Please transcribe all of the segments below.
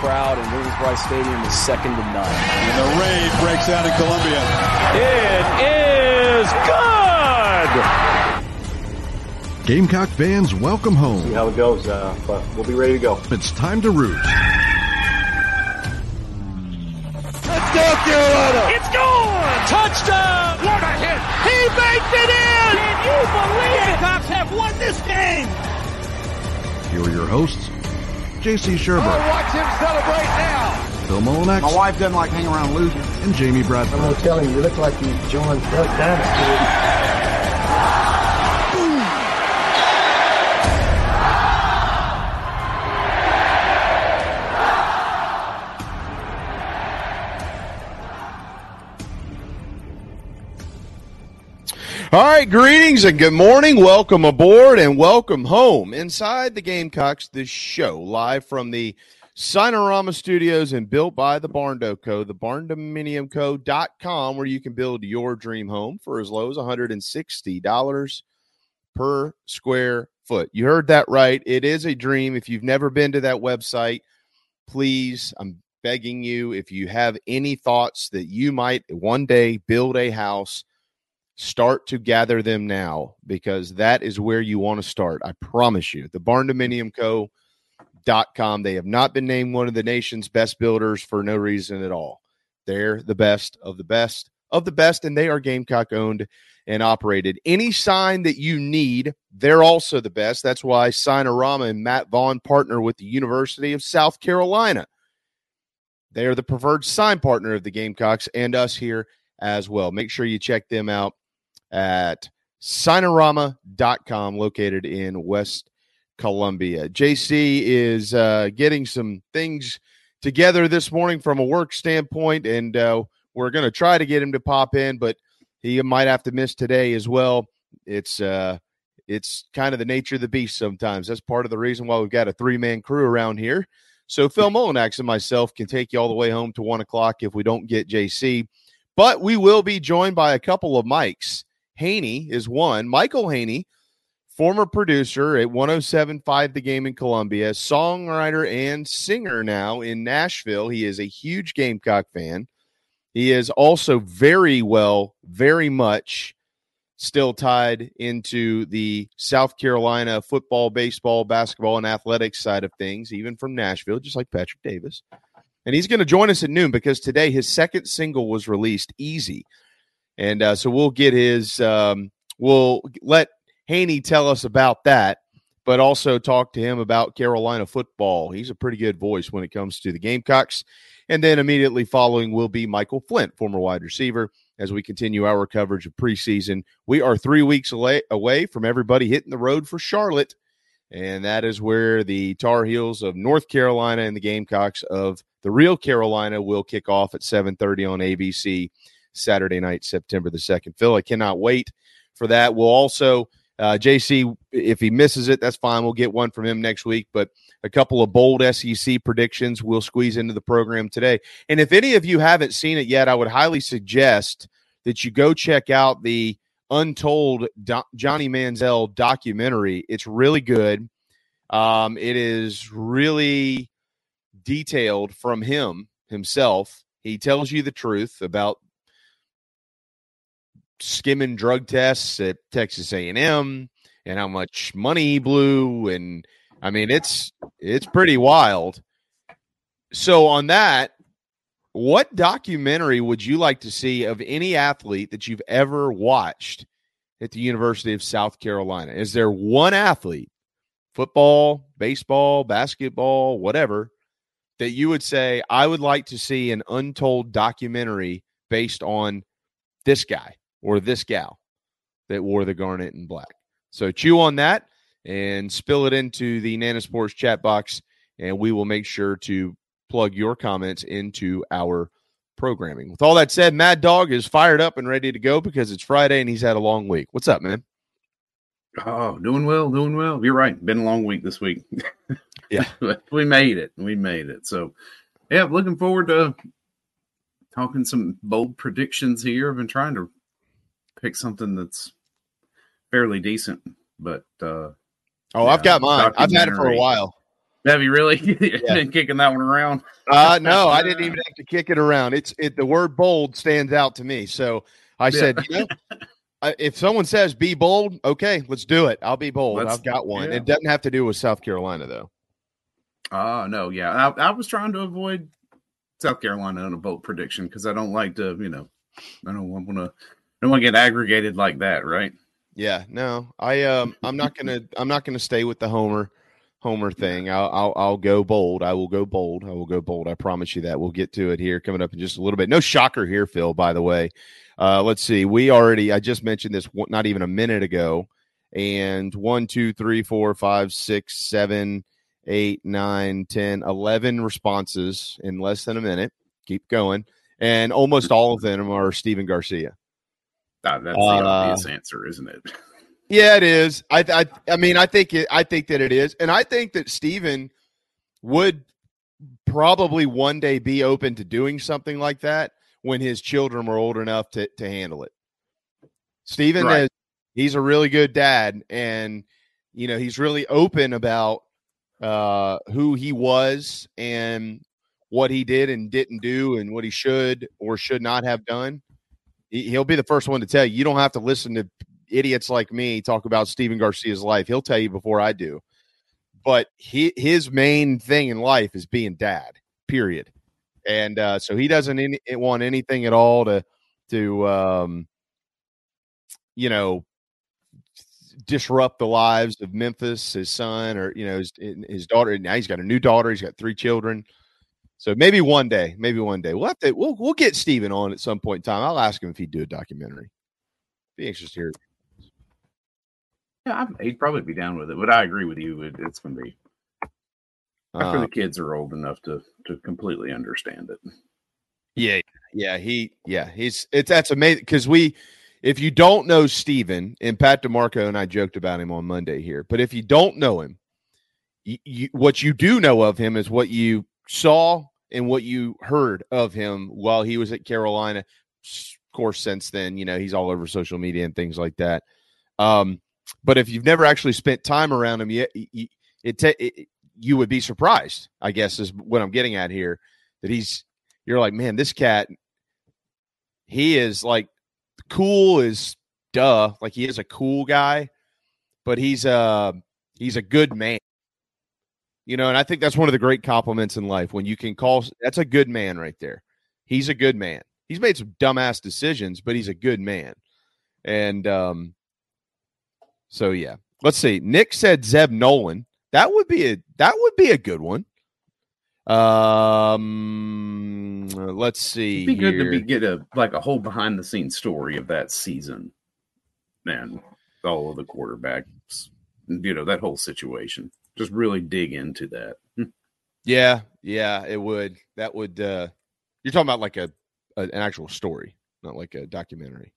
crowd in Williams-Brice Stadium is second to none. And the raid breaks out in Columbia. It is good! Gamecock fans, welcome home. See how it goes, uh, but we'll be ready to go. It's time to root. Let's go! It's gone! Touchdown! What a hit! He baked it in! Can you believe it? Gamecocks have won this game! Here are your hosts, JC Shurburtt, watch him celebrate now. Phil Molinex, My wife doesn't like hanging around losing. and Jamie Bradford. I'm Bradford. gonna tell him you look like you joined Duck Dynasty. All right, greetings and good morning. Welcome aboard and welcome home inside the Gamecocks, this show live from the Signarama Studios and built by the Barndo Co., the barndominiumco.com, where you can build your dream home for as low as $160 per square foot. You heard that right. It is a dream. If you've never been to that website, please, I'm begging you, if you have any thoughts that you might one day build a house, start to gather them now because that is where you want to start. I promise you. The barndominiumco.com. They have not been named one of the nation's best builders for no reason at all. They're the best of the best of the best, and they are Gamecock owned and operated. Any sign that you need, they're also the best. That's why Signarama and Matt Vaughn partner with the University of South Carolina. They are the preferred sign partner of the Gamecocks and us here as well. Make sure you check them out at signarama.com located in West Columbia. JC is uh, getting some things together this morning from a work standpoint, and uh, we're going to try to get him to pop in, but he might have to miss today as well. It's uh, it's kind of the nature of the beast sometimes. That's part of the reason why we've got a three man crew around here. So Phil Molinax and myself can take you all the way home to one o'clock if we don't get JC. But we will be joined by a couple of mics. Haney is one. Michael Haney, former producer at 1075 The Game in Columbia, songwriter and singer now in Nashville. He is a huge Gamecock fan. He is also very well, very much still tied into the South Carolina football, baseball, basketball, and athletics side of things, even from Nashville, just like Patrick Davis. And he's going to join us at noon because today his second single was released, Easy. And uh, so we'll get his, um, we'll let Haney tell us about that, but also talk to him about Carolina football. He's a pretty good voice when it comes to the Gamecocks. And then immediately following will be Michael Flint, former wide receiver, as we continue our coverage of preseason. We are three weeks away, away from everybody hitting the road for Charlotte. And that is where the Tar Heels of North Carolina and the Gamecocks of the real Carolina will kick off at 7:30 on ABC Saturday night, September the 2nd. Phil, I cannot wait for that. We'll also uh, JC, if he misses it, that's fine. We'll get one from him next week. But a couple of bold SEC predictions we'll squeeze into the program today. And if any of you haven't seen it yet, I would highly suggest that you go check out the Untold Do- Johnny Manziel documentary. It's really good. Um, it is really detailed from him himself. He tells you the truth about skimming drug tests at Texas A&M and how much money he blew and I mean it's it's pretty wild. So on that, what documentary would you like to see of any athlete that you've ever watched at the University of South Carolina? Is there one athlete, football, baseball, basketball, whatever, that you would say I would like to see an untold documentary based on this guy or this gal that wore the garnet and black? So chew on that and spill it into the Nana Sports chat box, and we will make sure to plug your comments into our programming. With all that said, Mad Dog is fired up and ready to go because it's Friday and he's had a long week. What's up, man? Oh, doing well, doing well. You're right. Been a long week this week. Yeah. we made it. We made it. So, yeah, looking forward to talking some bold predictions here. I've been trying to pick something that's fairly decent, but uh Oh, I've got mine. I've had it for a while. have you really been kicking that one around? Uh, no, I didn't even have to kick it around. It's it. The word bold stands out to me. So I said, you know, if someone says be bold, okay, let's do it. I'll be bold. Let's- I've got one. yeah. It doesn't have to do with South Carolina though. Oh no, yeah. I, I was trying to avoid South Carolina on a boat prediction because I don't like to, you know, I don't want to, don't want to get aggregated like that, right? Yeah, no, I um, I'm not gonna, I'm not gonna stay with the Homer, Homer thing. I'll, I'll, I'll go bold. I will go bold. I will go bold. I promise you that. We'll get to it here coming up in just a little bit. No shocker here, Phil. By the way, uh, let's see. We already, I just mentioned this not even a minute ago, and one, two, three, four, five, six, seven, eight, nine, ten, eleven responses in less than a minute. Keep going, and almost all of them are Stephen Garcia. That, that's Uh, the obvious answer, isn't it? Yeah, it is. I, I, I mean, I think it. I think that it is, and I think that Stephen would probably one day be open to doing something like that when his children were old enough to to handle it. Stephen Right. is he's a really good dad, and you know he's really open about uh, who he was and what he did and didn't do, and what he should or should not have done. He- He'll be the first one to tell you. You don't have to listen to idiots like me talk about Stephen Garcia's life. He'll tell you before I do. But he, his main thing in life is being dad. Period. And uh, so he doesn't any, want anything at all to to um, you know disrupt the lives of Memphis, his son, or you know his his daughter. Now he's got a new daughter. He's got three children. So maybe one day, maybe one day we'll have to we'll we'll get Stephen on at some point in time. I'll ask him if he'd do a documentary. Be anxious to hear. Yeah, I, he'd probably be down with it, but I agree with you. It, it's going to be after Uh, the kids are old enough to to completely understand it. Yeah, yeah, he, yeah, he's it's that's amazing because we, if you don't know Stephen, and Pat DeMarco and I joked about him on Monday here, but if you don't know him, you, you, what you do know of him is what you saw and what you heard of him while he was at Carolina. Of course, since then, you know he's all over social media and things like that. Um, but if you've never actually spent time around him yet, you, it, it you would be surprised. I guess is what I'm getting at here. That he's you're like, man, this cat, he is like cool is duh, like he is a cool guy, but he's a he's a good man. You know, and I think that's one of the great compliments in life when you can call that's a good man right there. He's a good man. He's made some dumbass decisions, but he's a good man. And um so yeah. Let's see. Nick said Zeb Noland. That would be a that would be a good one. Um, let's see. It'd be good to be get a like a whole behind the scenes story of that season, and all of the quarterbacks. You know that whole situation. Just really dig into that. Yeah, yeah, it would. That would. uh You're talking about like a, a an actual story, not like a documentary.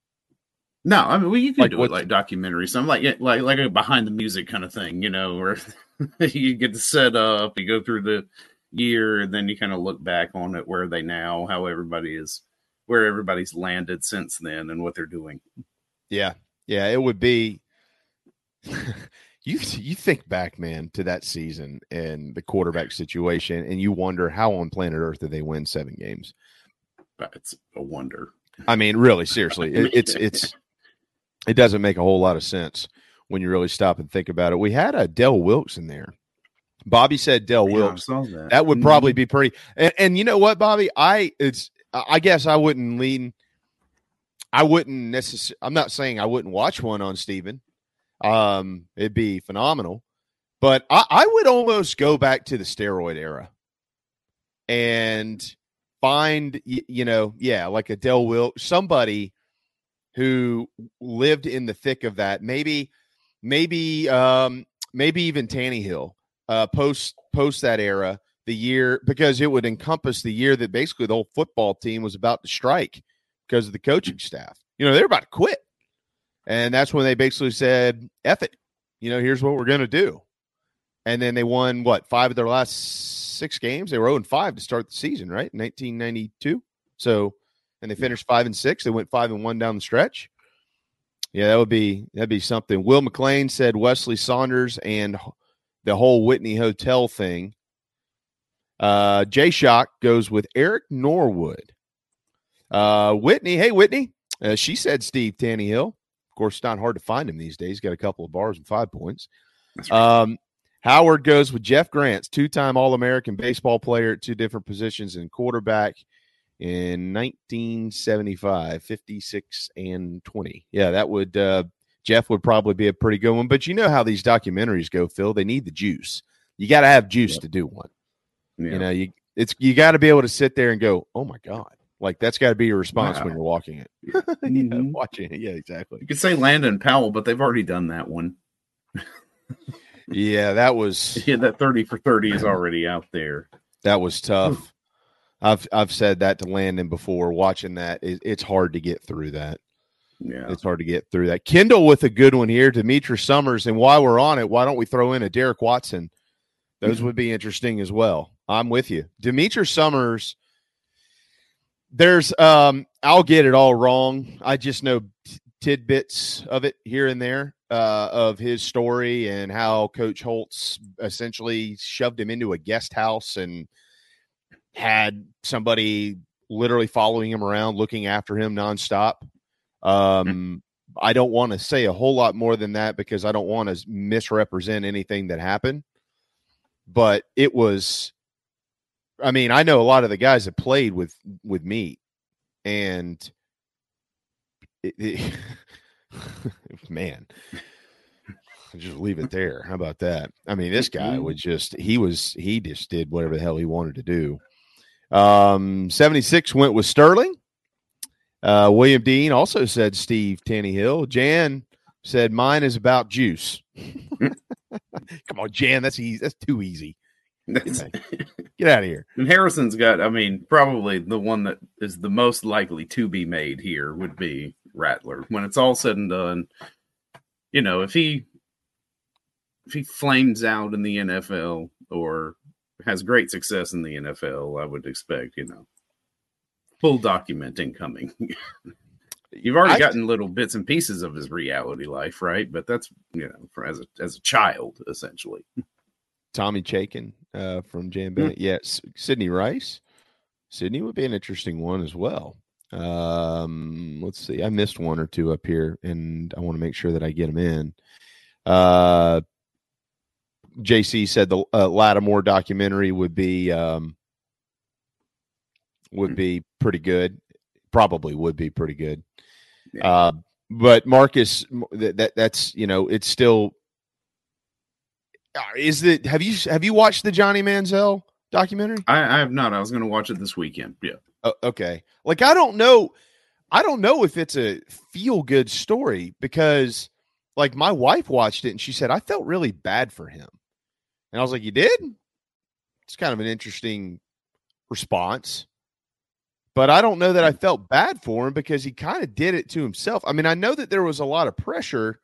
No, I mean, well, you can Like do it like documentary, something like like like a behind the music kind of thing, you know, where you get to set up, you go through the year, and then you kind of look back on it, where are they now, how everybody is, where everybody's landed since then, and what they're doing. Yeah, yeah, it would be. you you think back, man, to that season and the quarterback situation, and you wonder how on planet Earth did they win seven games? It's a wonder. I mean, really, seriously, it, it's it's it doesn't make a whole lot of sense when you really stop and think about it. We had a Del Wilkes in there. Bobby said Del Yeah, Wilkes. that. That would Mhm. probably be pretty. And, and you know what, Bobby? I it's I guess I wouldn't lean. I wouldn't necessarily. I'm not saying I wouldn't watch one on Stephen. Um, it'd be phenomenal, but I, I would almost go back to the steroid era and find y- you know yeah like a Del Will somebody who lived in the thick of that. Maybe maybe um maybe even Taneyhill uh, post post that era, the year because it would encompass the year that basically the whole football team was about to strike because of the coaching staff. You know, they're about to quit, and that's when they basically said, "Eff it," you know, here's what we're going to do. And then they won what five of their last six games. They were 0 5 to start the season, right? 1992. So, and they finished five and six. They went five and one down the stretch. Yeah, that would be that'd be something. Will McLean said Wesley Saunders and the whole Whitney Hotel thing. Uh, J Shock goes with Eric Norwood. Uh, Whitney, hey Whitney, uh, she said Steve Taneyhill. Course, it's not hard to find him these days. Got a couple of bars and five points. Right. Um, Howard goes with Jeff Grantz, two-time All-American baseball player at two different positions and quarterback in 1975, 56 and 20. Yeah, that would uh, Jeff would probably be a pretty good one. But you know how these documentaries go, Phil. They need the juice. You got to have juice to do one. Yeah. You know, you it's you got to be able to sit there and go, "Oh my god!" Like that's got to be your response when you're walking it. yeah, Mhm. watching it. Yeah, exactly. You could say Landon Powell, but they've already done that one. Yeah, that was Yeah, that 30 for 30 is already out there. that was tough. I've I've said that to Landon before. Watching that, it, it's hard to get through that. Yeah. It's hard to get through that. Kendall with a good one here, Demetrius Summers, and while we're on it, why don't we throw in a Derek Watson? Those would be interesting as well. I'm with you, Demetrius Summers. There's um, I'll get it all wrong. I just know t- tidbits of it here and there uh, of his story and how Coach Holtz essentially shoved him into a guest house and had somebody literally following him around, looking after him nonstop. Um, I don't want to say a whole lot more than that because I don't want to misrepresent anything that happened. But it was, I mean, I know a lot of the guys that played with with me, and it, it, man, just leave it there. How about that? I mean, this guy was just he was he just did whatever the hell he wanted to do. Um, 76 went with Sterling. Uh, William Dean also said Steve Taneyhill. Jan said mine is about juice. Come on, Jan, that's easy. That's too easy. Get out of here. and Harrison's got, I mean, probably the one that is the most likely to be made here would be Rattler. When it's all said and done, you know, if he if he flames out in the NFL or has great success in the NFL, I would expect, you know, full documenting coming. You've already I- gotten little bits and pieces of his reality life, right? But that's you know, for as a as a child, essentially. Tommy Chaikin uh, from Jan Bennett. Yes, Sidney Rice. Sidney would be an interesting one as well. Um, let's see. I missed one or two up here, and I want to make sure that I get them in. Uh, JC said the uh, Lattimore documentary would be um, would be pretty good. Probably would be pretty good. Yeah. Uh, but Marcus, that, that that's you know, it's still is it have you have you watched the Johnny Manziel documentary? I, I have not. I was going to watch it this weekend. Yeah. Oh, okay. Like I don't know I don't know if it's a feel good story because like my wife watched it and she said I felt really bad for him. And I was like, "You did?" It's kind of an interesting response. But I don't know that I felt bad for him because he kind of did it to himself. I mean, I know that there was a lot of pressure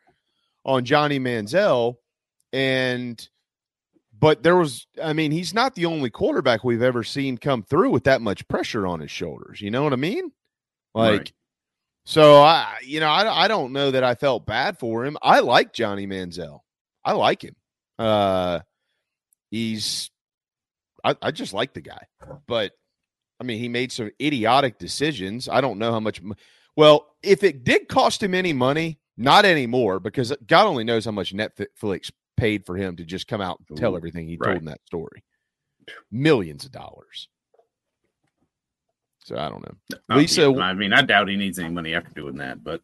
on Johnny Manziel and but there was I mean, he's not the only quarterback we've ever seen come through with that much pressure on his shoulders. You know what I mean? Like Right. so I you know, I I don't know that I felt bad for him. I like Johnny Manziel. I like him. Uh he's I, I just like the guy. But I mean, he made some idiotic decisions. I don't know how much. Well, if it did cost him any money, not anymore, because God only knows how much Netflix paid for him to just come out and tell everything he right. told in that story. Millions of dollars. So I don't know. Uh, Lisa- yeah, I mean, I doubt he needs any money after doing that, but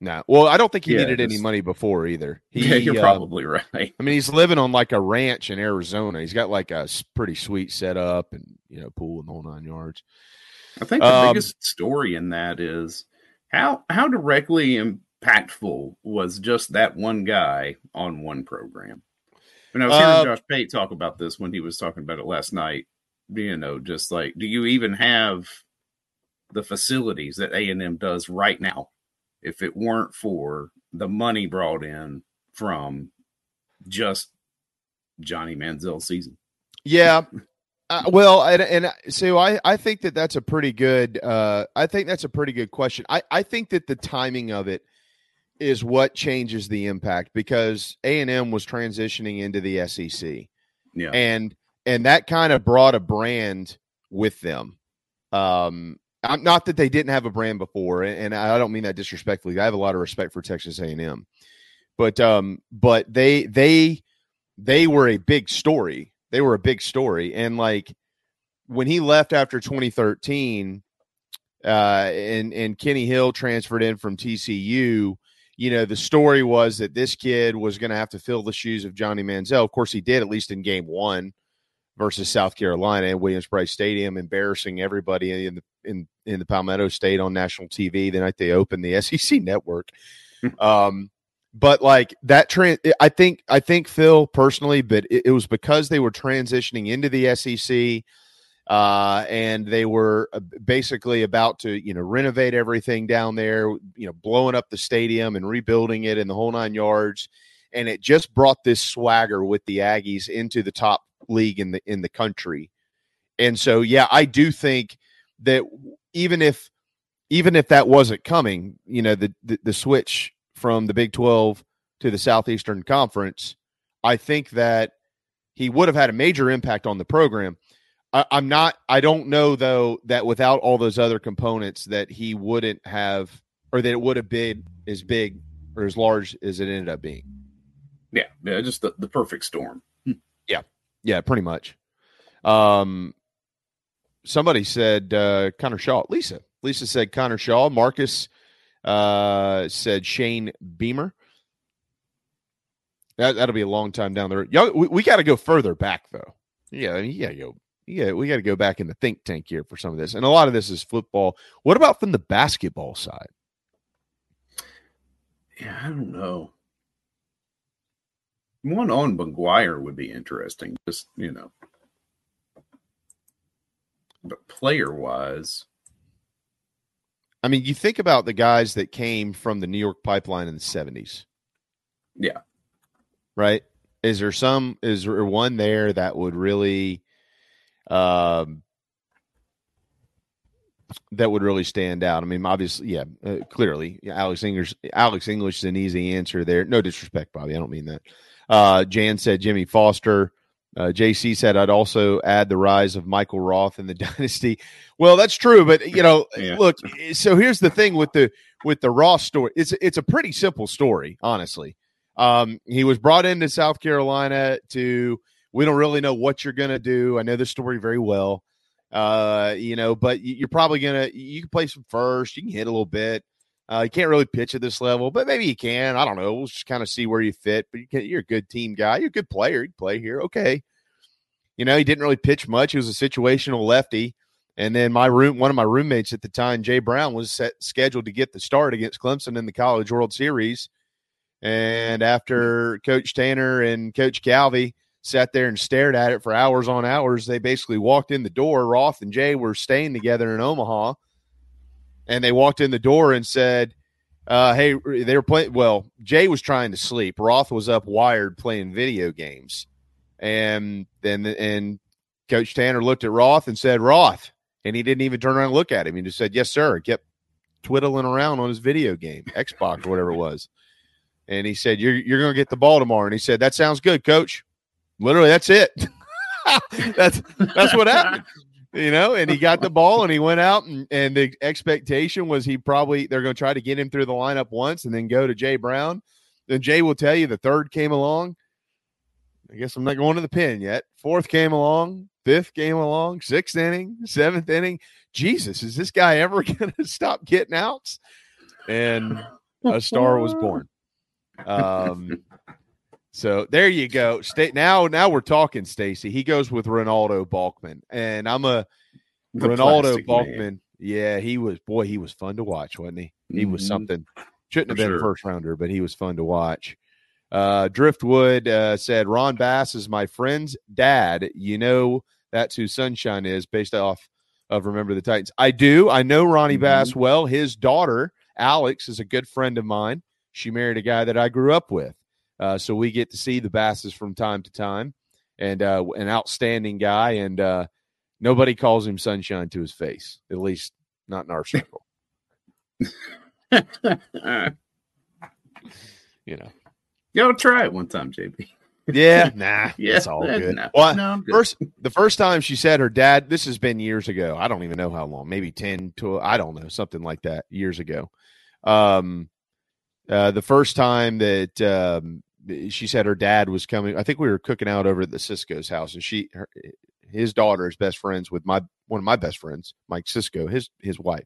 No, well, I don't think he Yeah, needed any money before either. He, yeah, you're uh, probably right. I mean, he's living on like a ranch in Arizona. He's got like a pretty sweet setup and you know pool and the whole nine yards. I think the Um, biggest story in that is how how directly impactful was just that one guy on one program. When I was hearing Uh, Josh Pate talk about this when he was talking about it last night, you know, just like, do you even have the facilities that A and M does right now? If it weren't for the money brought in from just Johnny Manziel's season, Yeah. Uh, well, and, and so I, I think that that's a pretty good. Uh, I think that's a pretty good question. I, I think that the timing of it is what changes the impact because A and M was transitioning into the SEC, yeah, and and that kind of brought a brand with them. Um, I'm not that they didn't have a brand before, and, I don't mean that disrespectfully. I have a lot of respect for Texas A and M, but um, but they they they were a big story. They were a big story, and like when he left after 2013, uh, and and Kenny Hill transferred in from TCU. You know, the story was that this kid was going to have to fill the shoes of Johnny Manziel. Of course, he did at least in game one versus South Carolina at Williams Brice Stadium, embarrassing everybody in the in in the Palmetto State on national TV the night they opened the SEC network. um, but like that trend, I think I think Phil personally, but it, it was because they were transitioning into the SEC. Uh, and they were uh, basically about to, you know, renovate everything down there, you know, blowing up the stadium and rebuilding it in the whole nine yards. And it just brought this swagger with the Aggies into the top league in the in the country. And so, yeah, I do think that even if even if that wasn't coming, you know, the the, the switch from the Big Twelve to the Southeastern Conference, I think that he would have had a major impact on the program. I, I'm not. I don't know though that without all those other components, that he wouldn't have, or that it would have been as big or as large as it ended up being. yeah, yeah, just the, the perfect storm. Yeah, yeah, pretty much. Um, somebody said uh, Connor Shaw. Lisa, Lisa said Connor Shaw. Marcus uh, said Shane Beamer. That that'll be a long time down the road. Y'all, we, we got to go further back though. Yeah, to go. Yeah, we got to go back in the think tank here for some of this, and a lot of this is football. What about from the basketball side? Yeah, I don't know. One on McGuire would be interesting, just you know. But player wise, I mean, you think about the guys that came from the New York pipeline in the seventies. Yeah. Right. Is there some? Is there one there that would really, um, that would really stand out? I mean, obviously, yeah, uh, clearly, yeah, Alex English. Alex English is an easy answer there. No disrespect, Bobby. I don't mean that. Uh, Jan said Jimmy Foster. Uh, JC said I'd also add the rise of Michael Roth in the dynasty. Well, that's true, but you know, Yeah. look. So here's the thing with the with the Roth story. It's it's a pretty simple story, honestly. Um, he was brought into South Carolina to. We don't really know what you're going to do. I know the story very well. Uh, you know, but you- you're probably gonna you can play some first. You can hit a little bit. Uh, you can't really pitch at this level, but maybe you can. I don't know. We'll just kind of see where you fit. But you can, you're a good team guy. You're a good player. You play here. Okay. You know, he didn't really pitch much. He was a situational lefty. And then my room, one of my roommates at the time, Jay Brown, was set, scheduled to get the start against Clemson in the College World Series. And after Coach Tanner and Coach Calvi sat there and stared at it for hours on hours, they basically walked in the door. Roth and Jay were staying together in Omaha, and they walked in the door and said, uh, "Hey, they were playing." Well, Jay was trying to sleep. Roth was up wired playing video games, and then and Coach Tanner looked at Roth and said, "Roth," and he didn't even turn around and look at him. He just said, "Yes, sir." He kept twiddling around on his video game, Xbox or whatever it was. And he said, "You're you're going to get the ball tomorrow." And he said, "That sounds good, Coach." Literally, that's it. that's that's what happened. You know, and he got the ball and he went out and, and the expectation was he probably they're going to try to get him through the lineup once and then go to Jay Brown. Then Jay will tell you the third came along. I guess I'm not going to the pin yet. Fourth came along, fifth came along, sixth inning, seventh inning. Jesus, is this guy ever going to stop getting outs? And a star was born. Um, so there you go. Stay now. Now we're talking, Stacy. He goes with Renaldo Balkman, and I'm a The Renaldo plastic man. Yeah, he was. Boy, he was fun to watch, wasn't he? He was Mhm. something. Shouldn't have For been a first rounder, but he was fun to watch. Uh, Driftwood uh, said, Ron Bass is my friend's dad. You know that's who Sunshine is based off of Remember the Titans. I do. I know Ronnie Mhm. Bass well. His daughter, Alex, is a good friend of mine. She married a guy that I grew up with. Uh, so we get to see the Basses from time to time and uh, an outstanding guy. And uh, nobody calls him Sunshine to his face, at least not in our circle. you know. Go try it one time, JB. Yeah, nah, Yeah, it's all good. no, well, no, good. first the first time she said her dad. This has been years ago. I don't even know how long. Maybe ten to I don't know something like that. Years ago. Um, uh, the first time that um, she said her dad was coming. I think we were cooking out over at the Cisco's house, and she, her, his daughter is best friends with my one of my best friends, Mike Cisco, his his wife.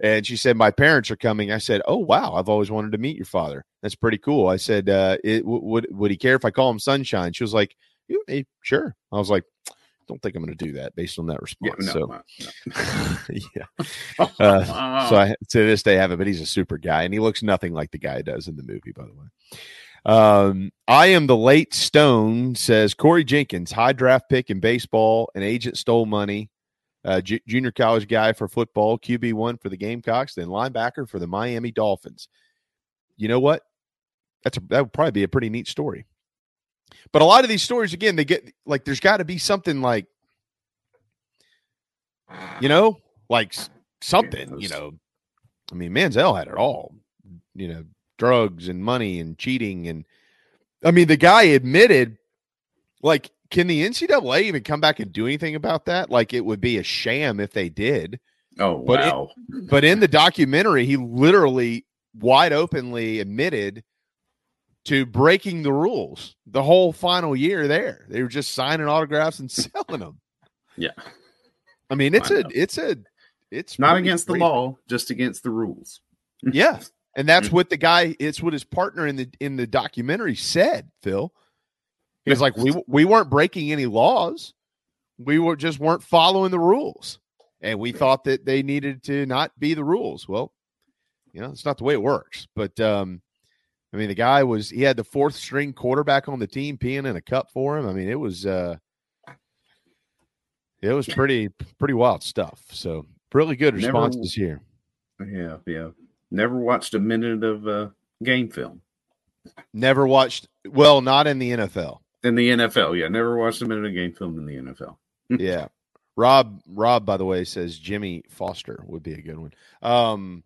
And she said, "My parents are coming." I said, "Oh wow, I've always wanted to meet your father. That's pretty cool." I said, uh, "It w- would would he care if I call him Sunshine?" She was like, "You- eh, "Sure." I was like, "Don't think I'm going to do that based on that Yeah, response." no, so no, yeah. Uh, so I to this day haven't, but he's a super guy, and he looks nothing like the guy does in the movie. By the way, um, I am the late Stone says Corey Jenkins, high draft pick in baseball, an agent stole money, uh, ju- junior college guy for football, QB one for the Gamecocks, then linebacker for the Miami Dolphins. You know what? That's a, that would probably be a pretty neat story. But a lot of these stories, again, they get like there's got to be something like, you know, like something, you know. I mean, Manziel had it all, you know, drugs and money and cheating. And I mean, the guy admitted, like, can the NCAA even come back and do anything about that? Like, it would be a sham if they did. Oh But it- wow! But in the documentary, he literally wide openly admitted to breaking the rules the whole final year there. They were just signing autographs and selling them. yeah, I mean, it's I a, it's a, it's not against the law, just against the rules. Yeah. And that's Mm. what the guy, it's what his partner in the in the documentary said, Phil. He was like, we we weren't breaking any laws. We were just weren't following the rules. And we thought that they needed to not be the rules. Well, you know, it's not the way it works. But um, I mean, the guy was he had the fourth string quarterback on the team peeing in a cup for him. I mean, it was uh it was pretty pretty wild stuff. So really good Never- responses here. Yeah, yeah. Never watched a minute of uh, game film Never watched well, not in the NFL. in the NFL. Yeah, never watched a minute of game film in the NFL. yeah. Rob Rob by the way says Jimmy Foster would be a good one. Um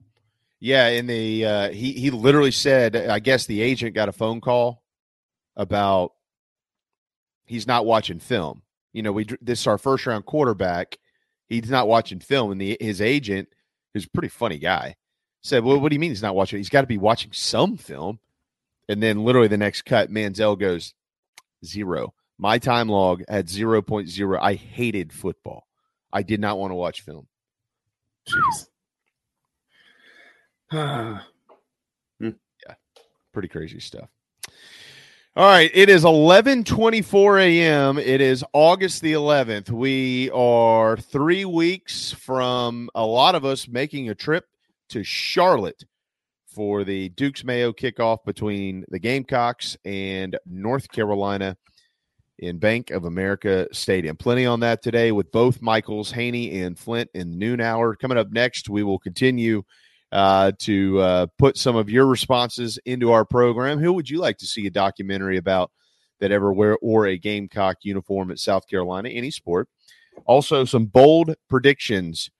yeah, in the uh he he literally said I guess the agent got a phone call about he's not watching film. You know, we this is our first round quarterback. He's not watching film and the his agent who's a pretty funny guy said, "Well, what do you mean he's not watching? He's got to be watching some film." And then literally the next cut Manziel goes zero. My time log had 0.0. I hated football. I did not want to watch film. Jeez. Hmm. Yeah, pretty crazy stuff. All right, it is 11:24 a.m. It is August the 11th. We are 3 weeks from a lot of us making a trip to Charlotte for the Dukes Mayo kickoff between the Gamecocks and North Carolina in Bank of America Stadium. Plenty on that today with both Michaels, Haney, and Flint in the noon hour. Coming up next, we will continue uh, to uh, put some of your responses into our program. Who would you like to see a documentary about that ever wear or a Gamecock uniform at South Carolina, any sport? Also, some bold predictions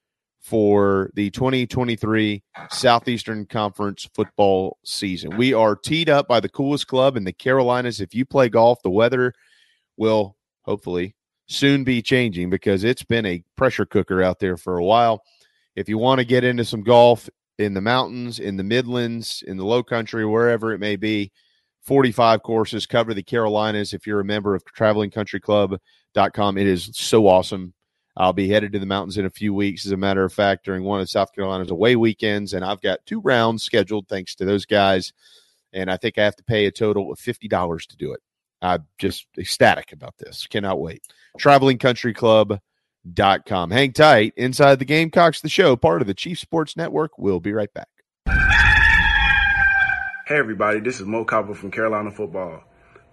for the 2023 Southeastern Conference football season. We are teed up by the coolest club in the Carolinas. If you play golf, the weather will hopefully soon be changing because it's been a pressure cooker out there for a while. If you want to get into some golf in the mountains, in the Midlands, in the low country, wherever it may be, 45 courses cover the Carolinas. If you're a member of travelingcountryclub.com, it is so awesome. I'll be headed to the mountains in a few weeks, as a matter of fact, during one of South Carolina's away weekends. And I've got two rounds scheduled thanks to those guys. And I think I have to pay a total of $50 to do it. I'm just ecstatic about this. Cannot wait. Travelingcountryclub.com. Hang tight. Inside the Gamecocks, the show, part of the Chief Sports Network. We'll be right back. Hey everybody, this is Mo Copper from Carolina Football.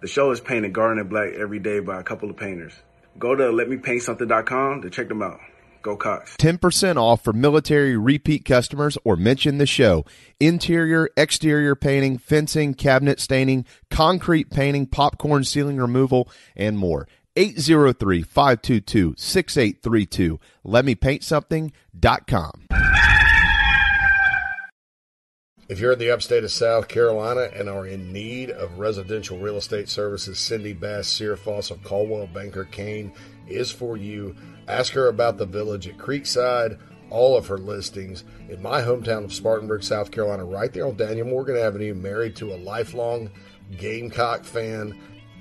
The show is painted garden and black every day by a couple of painters. Go to letmepaintsomething.com to check them out. Go Cox. 10% off for military repeat customers or mention the show. Interior, exterior painting, fencing, cabinet staining, concrete painting, popcorn ceiling removal, and more. 803 522 6832. LetMePaintSomething.com. If you're in the upstate of South Carolina and are in need of residential real estate services, Cindy Bass Searfoss of Coldwell Banker Kane is for you. Ask her about the village at Creekside, all of her listings in my hometown of Spartanburg, South Carolina, right there on Daniel Morgan Avenue, married to a lifelong Gamecock fan.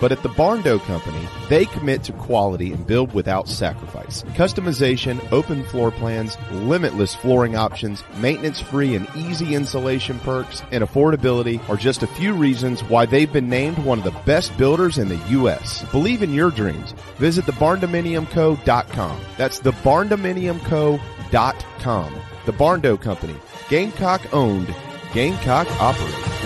But at the Barn Barndo Company, they commit to quality and build without sacrifice. Customization, open floor plans, limitless flooring options, maintenance free and easy insulation perks, and affordability are just a few reasons why they've been named one of the best builders in the U.S. Believe in your dreams. Visit thebarndominiumco.com. That's thebarndominiumco.com. The Barn Barndo Company. Gamecock owned, Gamecock operated.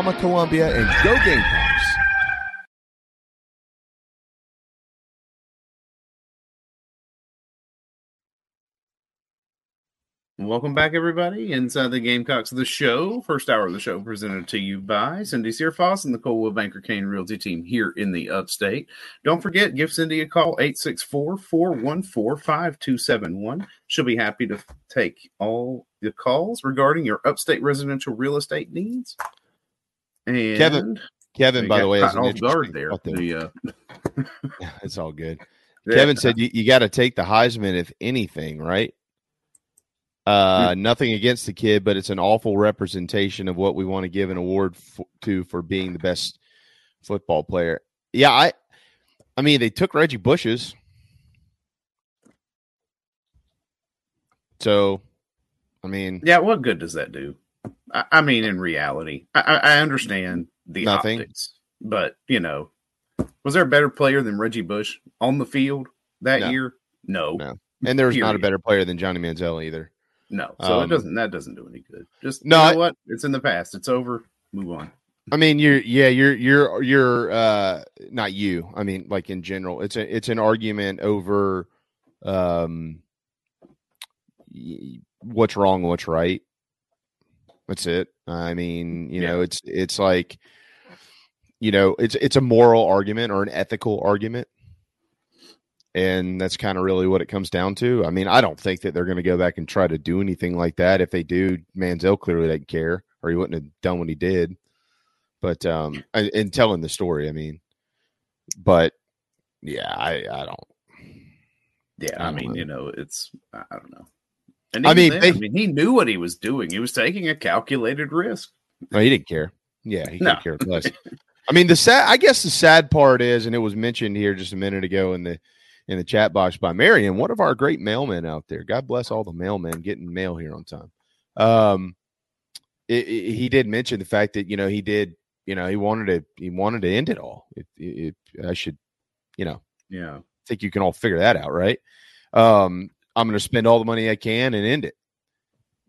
Signarama Columbia and go Gamecocks. Welcome back, everybody, inside the Gamecocks the show. First hour of the show presented to you by Cindy Searfoss and the Coldwell Banker Kane Realty team here in the upstate. Don't forget, give Cindy a call, 864 414 5271. She'll be happy to take all the calls regarding your upstate residential real estate needs. And Kevin, Kevin, by the way, is caught off guard there. The, uh, it's all good. Yeah. Kevin said you, you got to take the Heisman if anything, right? Uh, nothing against the kid, but it's an awful representation of what we want to give an award to for being the best football player. Yeah, I, I mean, they took Reggie Bush's, so, I mean, yeah, what good does that do? I, I mean, in reality, I, I understand the Nothing. optics, but you know, was there a better player than Reggie Bush on the field that No. year? No, No. and there's not a better player than Johnny Manziel either. no. So it Um, doesn't. That doesn't do any good. Just No. You know what? It's in the past. It's over. Move on. I mean, you're yeah, you're you're you're uh not you. I mean, like in general, it's a it's an argument over um what's wrong, what's right. That's it. I mean, you know, it's it's like you know, it's it's a moral argument or an ethical argument. And that's kind of really what it comes down to. I mean, I don't think that they're going to go back and try to do anything like that. If they do, Manziel clearly doesn't care, or he wouldn't have done what he did but um and, telling the story i mean but yeah i i don't Yeah, I mean, you know, it's I don't know. And I mean, they- I mean, he knew what he was doing. He was taking a calculated risk. no, he didn't care yeah he No. couldn't care less i mean the sad i guess the sad part is and it was mentioned here just a minute ago in the in the chat box by marion one of our great mailmen out there god bless all the mailmen getting mail here on time um it, it- he did mention the fact that you know he did you know he wanted to he wanted to end it all it, it, i should you know Yeah. think you can all figure that out, right? Um, I'm going to spend all the money I can and end it.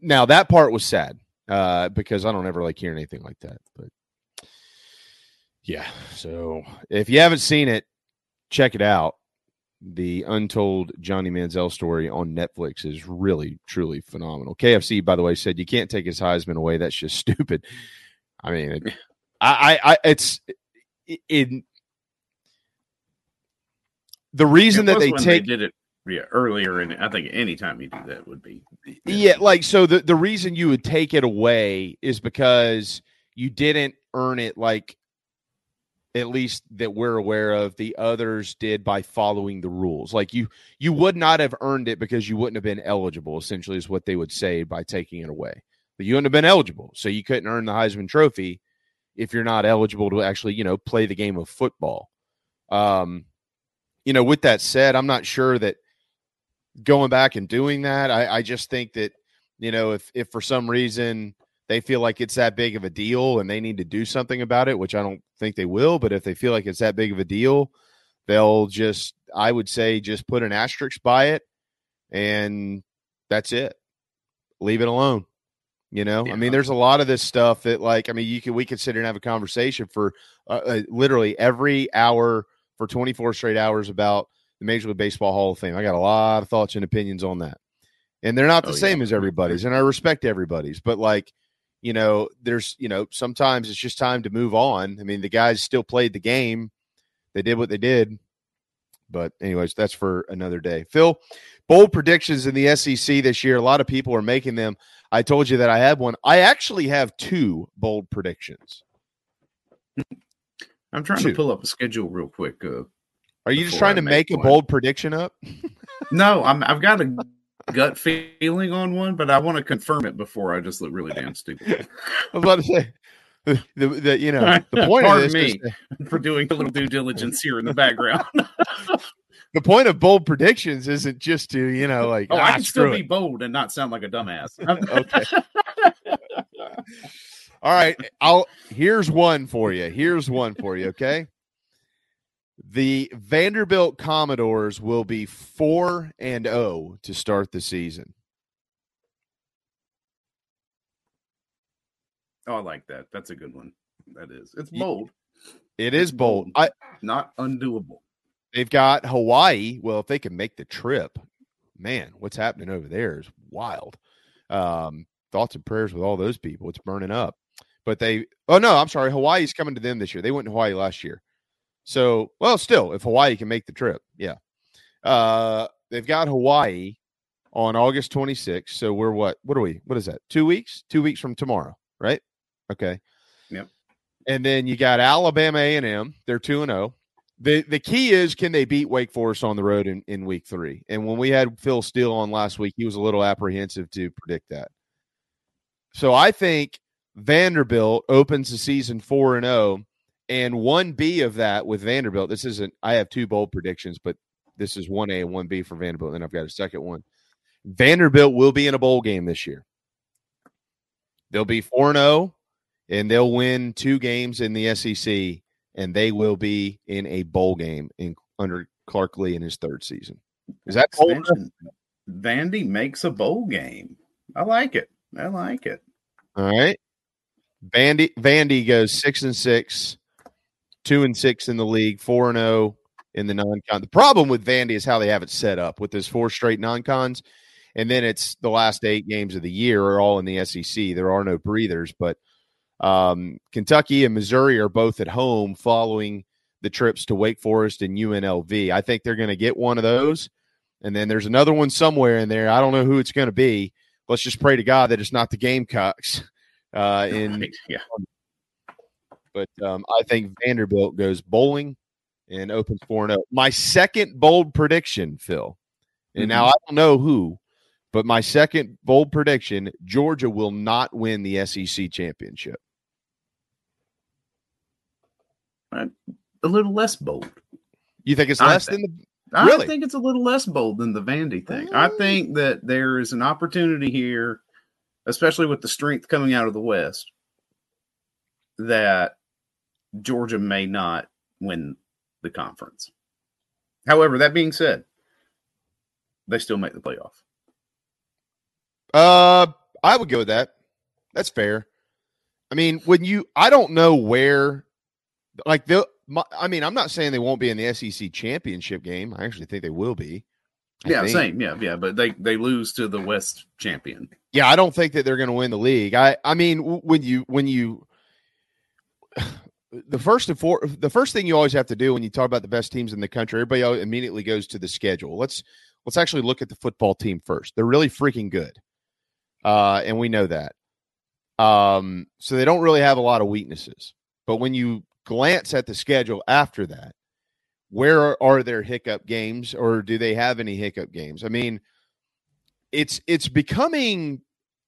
Now that part was sad uh, because I don't ever like hearing anything like that. But yeah, so if you haven't seen it, check it out. The Untold Johnny Manziel story on Netflix is really, truly phenomenal. KFC, by the way, said you can't take his Heisman away. That's just stupid. I mean, it, I, I, I, it's in the reason It that they take did it Yeah, earlier, and I think any time you do that would be. Yeah, like so the the reason you would take it away is because you didn't earn it like at least that we're aware of the others did by following the rules. Like you you would not have earned it because you wouldn't have been eligible essentially is what they would say by taking it away. But you wouldn't have been eligible so you couldn't earn the heisman trophy if you're not eligible to actually you know play the game of football. Um you know with that said i'm not sure that going back and doing that i i just think that you know if if for some reason they feel like it's that big of a deal and they need to do something about it, which I don't think they will. But if they feel like it's that big of a deal, they'll just, I would say, just put an asterisk by it and that's it. Leave it alone. You know, yeah. I mean, there's a lot of this stuff that, like, I mean, you can we could sit here and have a conversation for uh, uh, literally every hour for 24 straight hours about the Major League Baseball Hall of Fame. I got a lot of thoughts and opinions on that, and they're not the oh, same yeah. as everybody's, and I respect everybody's, but like, you know, there's, you know, sometimes it's just time to move on. I mean, the guys still played the game. They did what they did. But, anyways, that's for another day. Phil, bold predictions in the SEC this year. A lot of people are making them. I told you that I have one. I actually have two bold predictions. I'm trying two. to pull up a schedule real quick. Uh, are you just trying I to make, make a bold prediction up? no, I'm, I've got a gut feeling on one, but I want to confirm it before I just look really damn stupid. I was about to say. The, the, the you know the point Pardon of me is, for doing a little due diligence here in the background. the point of bold predictions isn't just to you know like oh ah, I can still it. be bold and not sound like a dumbass. okay. All right, I'll here's one for you. Here's one for you. Okay. The Vanderbilt Commodores will be 4 and 0 to start the season. Oh, I like that. That's a good one. That is. It's bold. It is bold. I not undoable. They've got Hawaii. Well, if they can make the trip, man, what's happening over there is wild. Um, thoughts and prayers with all those people. It's burning up. But they oh no, I'm sorry. Hawaii's coming to them this year. They went to Hawaii last year. So, well, still, if Hawaii can make the trip, yeah. Uh, they've got Hawaii on August 26th. So we're what? What are we? What is that? Two weeks? Two weeks from tomorrow, right? Okay. Yep. And then you got Alabama A and M. They're two and zero. Oh. The the key is can they beat Wake Forest on the road in, in week three? And when we had Phil Steele on last week, he was a little apprehensive to predict that. So I think Vanderbilt opens the season four and zero oh and 1B of that with Vanderbilt, this isn't, I have two bold predictions, but this is 1A and 1B for Vanderbilt. And I've got a second one. Vanderbilt will be in a bowl game this year. They'll be 4 0 and they'll win two games in the SEC and they will be in a bowl game in, under Clark Lea in his third season. Is that Vandy makes a bowl game. I like it. I like it. All right. Vandy Vandy goes six and six two and six in the league, four and zero oh in the non-con. The problem with Vandy is how they have it set up with those four straight non-cons, and then it's the last eight games of the year are all in the SEC. There are no breathers, but um, Kentucky and Missouri are both at home following the trips to Wake Forest and UNLV. I think they're going to get one of those, and then there's another one somewhere in there. I don't know who it's going to be. Let's just pray to God that it's not the Gamecocks uh, in right. yeah. But um, I think Vanderbilt goes bowling and opens 4 0. My second bold prediction, Phil, and mm-hmm. now I don't know who, but my second bold prediction Georgia will not win the SEC championship. A little less bold. You think it's less think, than the. Really? I think it's a little less bold than the Vandy thing. I think that there is an opportunity here, especially with the strength coming out of the West, that Georgia may not win the conference. However, that being said, they still make the playoff. Uh, I would go with that. That's fair. I mean, when you, I don't know where, like the, I mean, I'm not saying they won't be in the SEC championship game. I actually think they will be. I yeah, think. same. Yeah, yeah, but they they lose to the West champion. Yeah, I don't think that they're going to win the league. I I mean, when you when you the first and for, the first thing you always have to do when you talk about the best teams in the country, everybody immediately goes to the schedule. Let's let's actually look at the football team first. They're really freaking good. Uh, and we know that. Um, so they don't really have a lot of weaknesses. But when you glance at the schedule after that, where are their hiccup games or do they have any hiccup games? I mean, it's it's becoming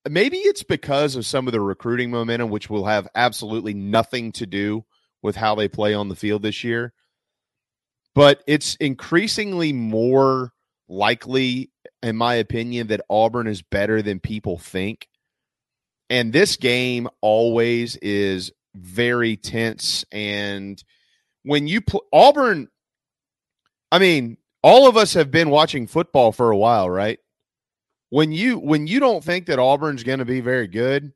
maybe it's because of some of the recruiting momentum which will have absolutely nothing to do with how they play on the field this year. But it's increasingly more likely in my opinion that Auburn is better than people think. And this game always is very tense and when you pl- Auburn I mean, all of us have been watching football for a while, right? When you when you don't think that Auburn's going to be very good,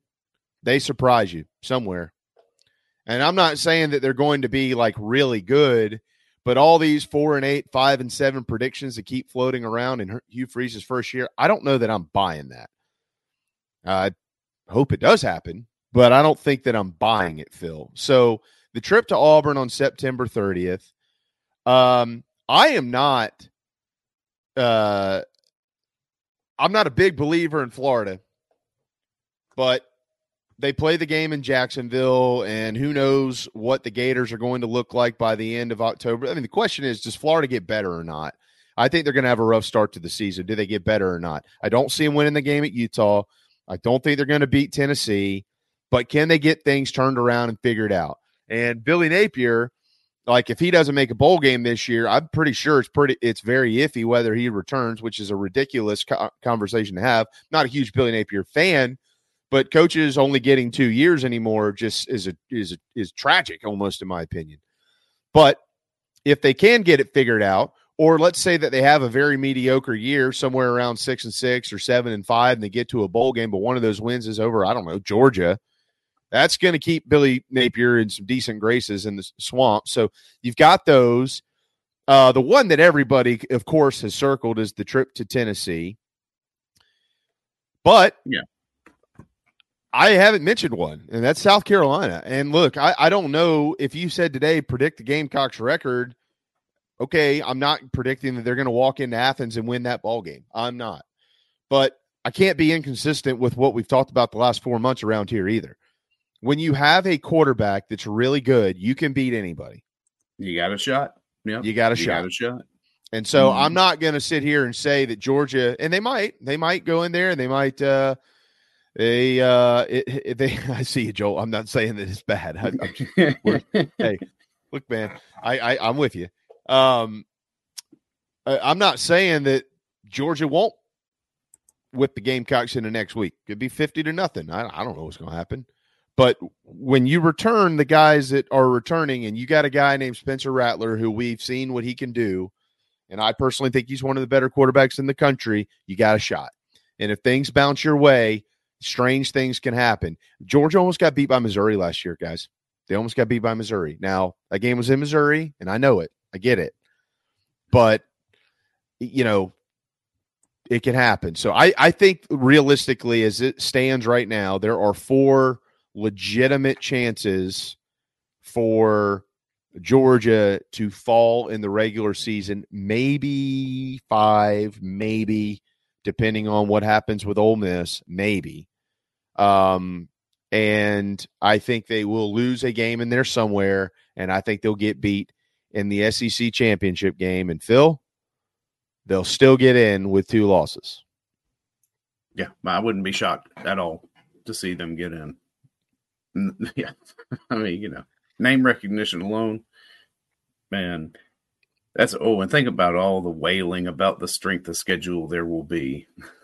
they surprise you somewhere. And I'm not saying that they're going to be like really good, but all these four and eight, five and seven predictions that keep floating around in Hugh Freeze's first year, I don't know that I'm buying that. I hope it does happen, but I don't think that I'm buying it, Phil. So the trip to Auburn on September 30th. Um, I am not uh I'm not a big believer in Florida, but they play the game in Jacksonville, and who knows what the Gators are going to look like by the end of October. I mean, the question is, does Florida get better or not? I think they're going to have a rough start to the season. Do they get better or not? I don't see them winning the game at Utah. I don't think they're going to beat Tennessee, but can they get things turned around and figured out? And Billy Napier, like if he doesn't make a bowl game this year, I'm pretty sure it's pretty it's very iffy whether he returns, which is a ridiculous co- conversation to have. Not a huge Billy Napier fan, but coaches only getting 2 years anymore just is a is a, is tragic almost in my opinion. But if they can get it figured out or let's say that they have a very mediocre year somewhere around 6 and 6 or 7 and 5 and they get to a bowl game but one of those wins is over I don't know Georgia that's going to keep Billy Napier in some decent graces in the swamp. So you've got those. Uh, the one that everybody, of course, has circled is the trip to Tennessee. But yeah, I haven't mentioned one, and that's South Carolina. And look, I, I don't know if you said today predict the Gamecocks record. Okay, I'm not predicting that they're going to walk into Athens and win that ball game. I'm not, but I can't be inconsistent with what we've talked about the last four months around here either when you have a quarterback that's really good, you can beat anybody. You got a shot. Yeah, you got a you shot. Got a shot. And so mm-hmm. I'm not going to sit here and say that Georgia, and they might, they might go in there and they might, uh, they, uh, it, it, they, I see you, Joel. I'm not saying that it's bad. I, hey, look, man, I, I, I'm with you. Um, I, I'm not saying that Georgia won't whip the Gamecocks into next week. Could be 50 to nothing. I, I don't know what's going to happen. But when you return the guys that are returning, and you got a guy named Spencer Rattler who we've seen what he can do, and I personally think he's one of the better quarterbacks in the country, you got a shot. And if things bounce your way, strange things can happen. Georgia almost got beat by Missouri last year, guys. They almost got beat by Missouri. Now, that game was in Missouri, and I know it. I get it. But, you know, it can happen. So I, I think realistically, as it stands right now, there are four legitimate chances for Georgia to fall in the regular season, maybe five, maybe depending on what happens with Ole Miss, maybe. Um, and I think they will lose a game in there somewhere, and I think they'll get beat in the SEC championship game. And Phil, they'll still get in with two losses. Yeah, I wouldn't be shocked at all to see them get in. Yeah, I mean, you know, name recognition alone, man. That's oh, and think about all the wailing about the strength of schedule there will be.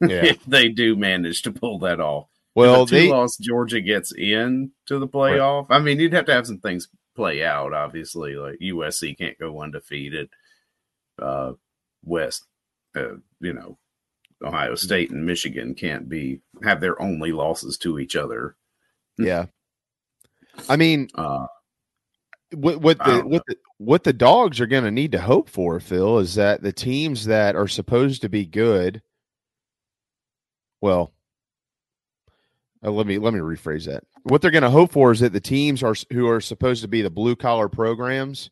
Yeah. if they do manage to pull that off. Well, if a loss Georgia gets in to the playoff. Right. I mean, you'd have to have some things play out. Obviously, like USC can't go undefeated. Uh, West, uh, you know, Ohio State and Michigan can't be have their only losses to each other. Yeah. I mean, uh, what what the what the what the dogs are going to need to hope for, Phil, is that the teams that are supposed to be good. Well, uh, let me let me rephrase that. What they're going to hope for is that the teams are who are supposed to be the blue collar programs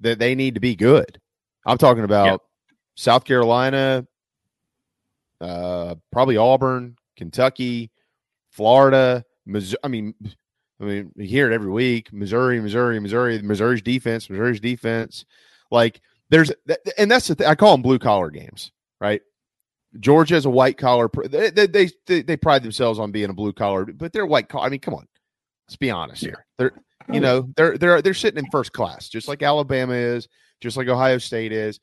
that they need to be good. I'm talking about South Carolina, uh, probably Auburn, Kentucky, Florida, Missouri. I mean, I mean, you hear it every week. Missouri, Missouri, Missouri. Missouri's defense, Missouri's defense. Like there's, and that's the thing. I call them blue collar games, right? Georgia is a white collar. They, they they they pride themselves on being a blue collar, but they're white collar. I mean, come on, let's be honest here. They're you know they're they're they're sitting in first class, just like Alabama is, just like Ohio State is,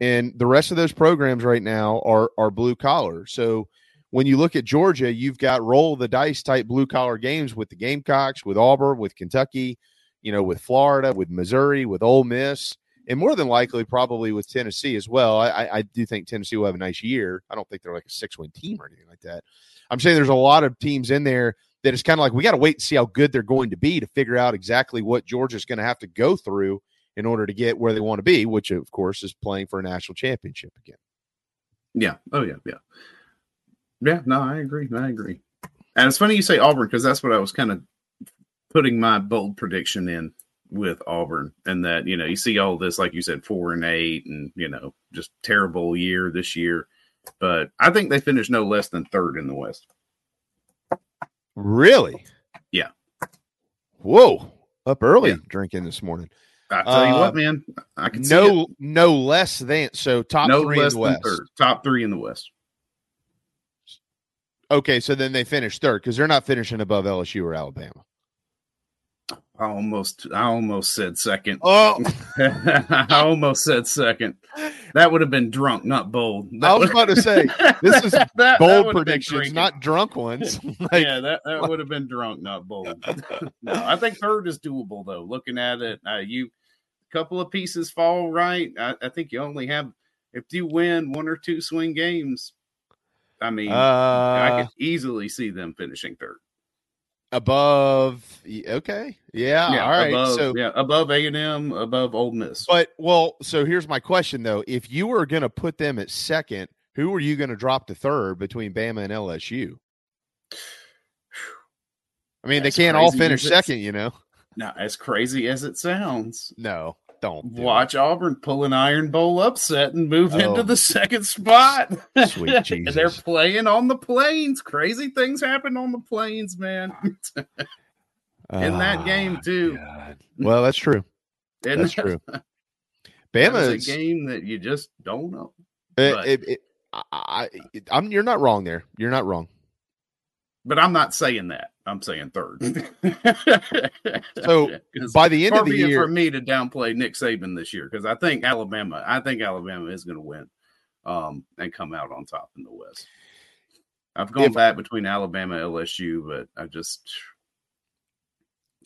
and the rest of those programs right now are are blue collar. So when you look at Georgia, you've got roll the dice type blue collar games with the Gamecocks, with Auburn, with Kentucky, you know, with Florida, with Missouri, with Ole Miss and more than likely probably with Tennessee as well. I, I do think Tennessee will have a nice year. I don't think they're like a six win team or anything like that. I'm saying there's a lot of teams in there that it's kind of like we got to wait and see how good they're going to be to figure out exactly what Georgia's going to have to go through in order to get where they want to be, which of course is playing for a national championship again. Yeah. Oh yeah. Yeah. Yeah. No, I agree. I agree. And it's funny you say Auburn because that's what I was kind of putting my bold prediction in with Auburn, and that you know you see all this, like you said, four and eight, and you know just terrible year this year. But I think they finished no less than third in the West. Really? Yeah. Whoa! Up early yeah. drinking this morning. I tell you uh, what, man, I can no no less than so top no three in the West. Third, top three in the West. Okay, so then they finished third because they're not finishing above LSU or Alabama. I almost I almost said second. Oh, I almost said second. That would have been drunk, not bold. That I was about to say this is that, bold that predictions, not drunk ones. like, yeah, that, that would have been drunk, not bold. no, I think third is doable though. Looking at it, uh, you a couple of pieces fall right. I, I, think you only have if you win one or two swing games. I mean, uh, I could easily see them finishing third above okay. Yeah, yeah all right above, so yeah above a&m above Ole miss. But well so here's my question though. If you were going to put them at second who are you going to drop to third between bama and lsu i mean That's they can't all finish second you know? Now as crazy as it sounds. No don't do watch it. Auburn pull an Iron Bowl upset and move oh, into the second spot. Sweet Jesus. They're playing on the plains. Crazy things happen on the plains, man. In that oh, game too. God. Well, that's true. That's true. Bama is a game that you just don't know. It, it, it, I, I'm. You're not wrong there. You're not wrong. But I'm not saying that. I'm saying third. so by the end of the year, for me to downplay Nick Saban this year because I think Alabama, I think Alabama is going to win um, and come out on top in the West. I've gone if, back between Alabama LSU, but I just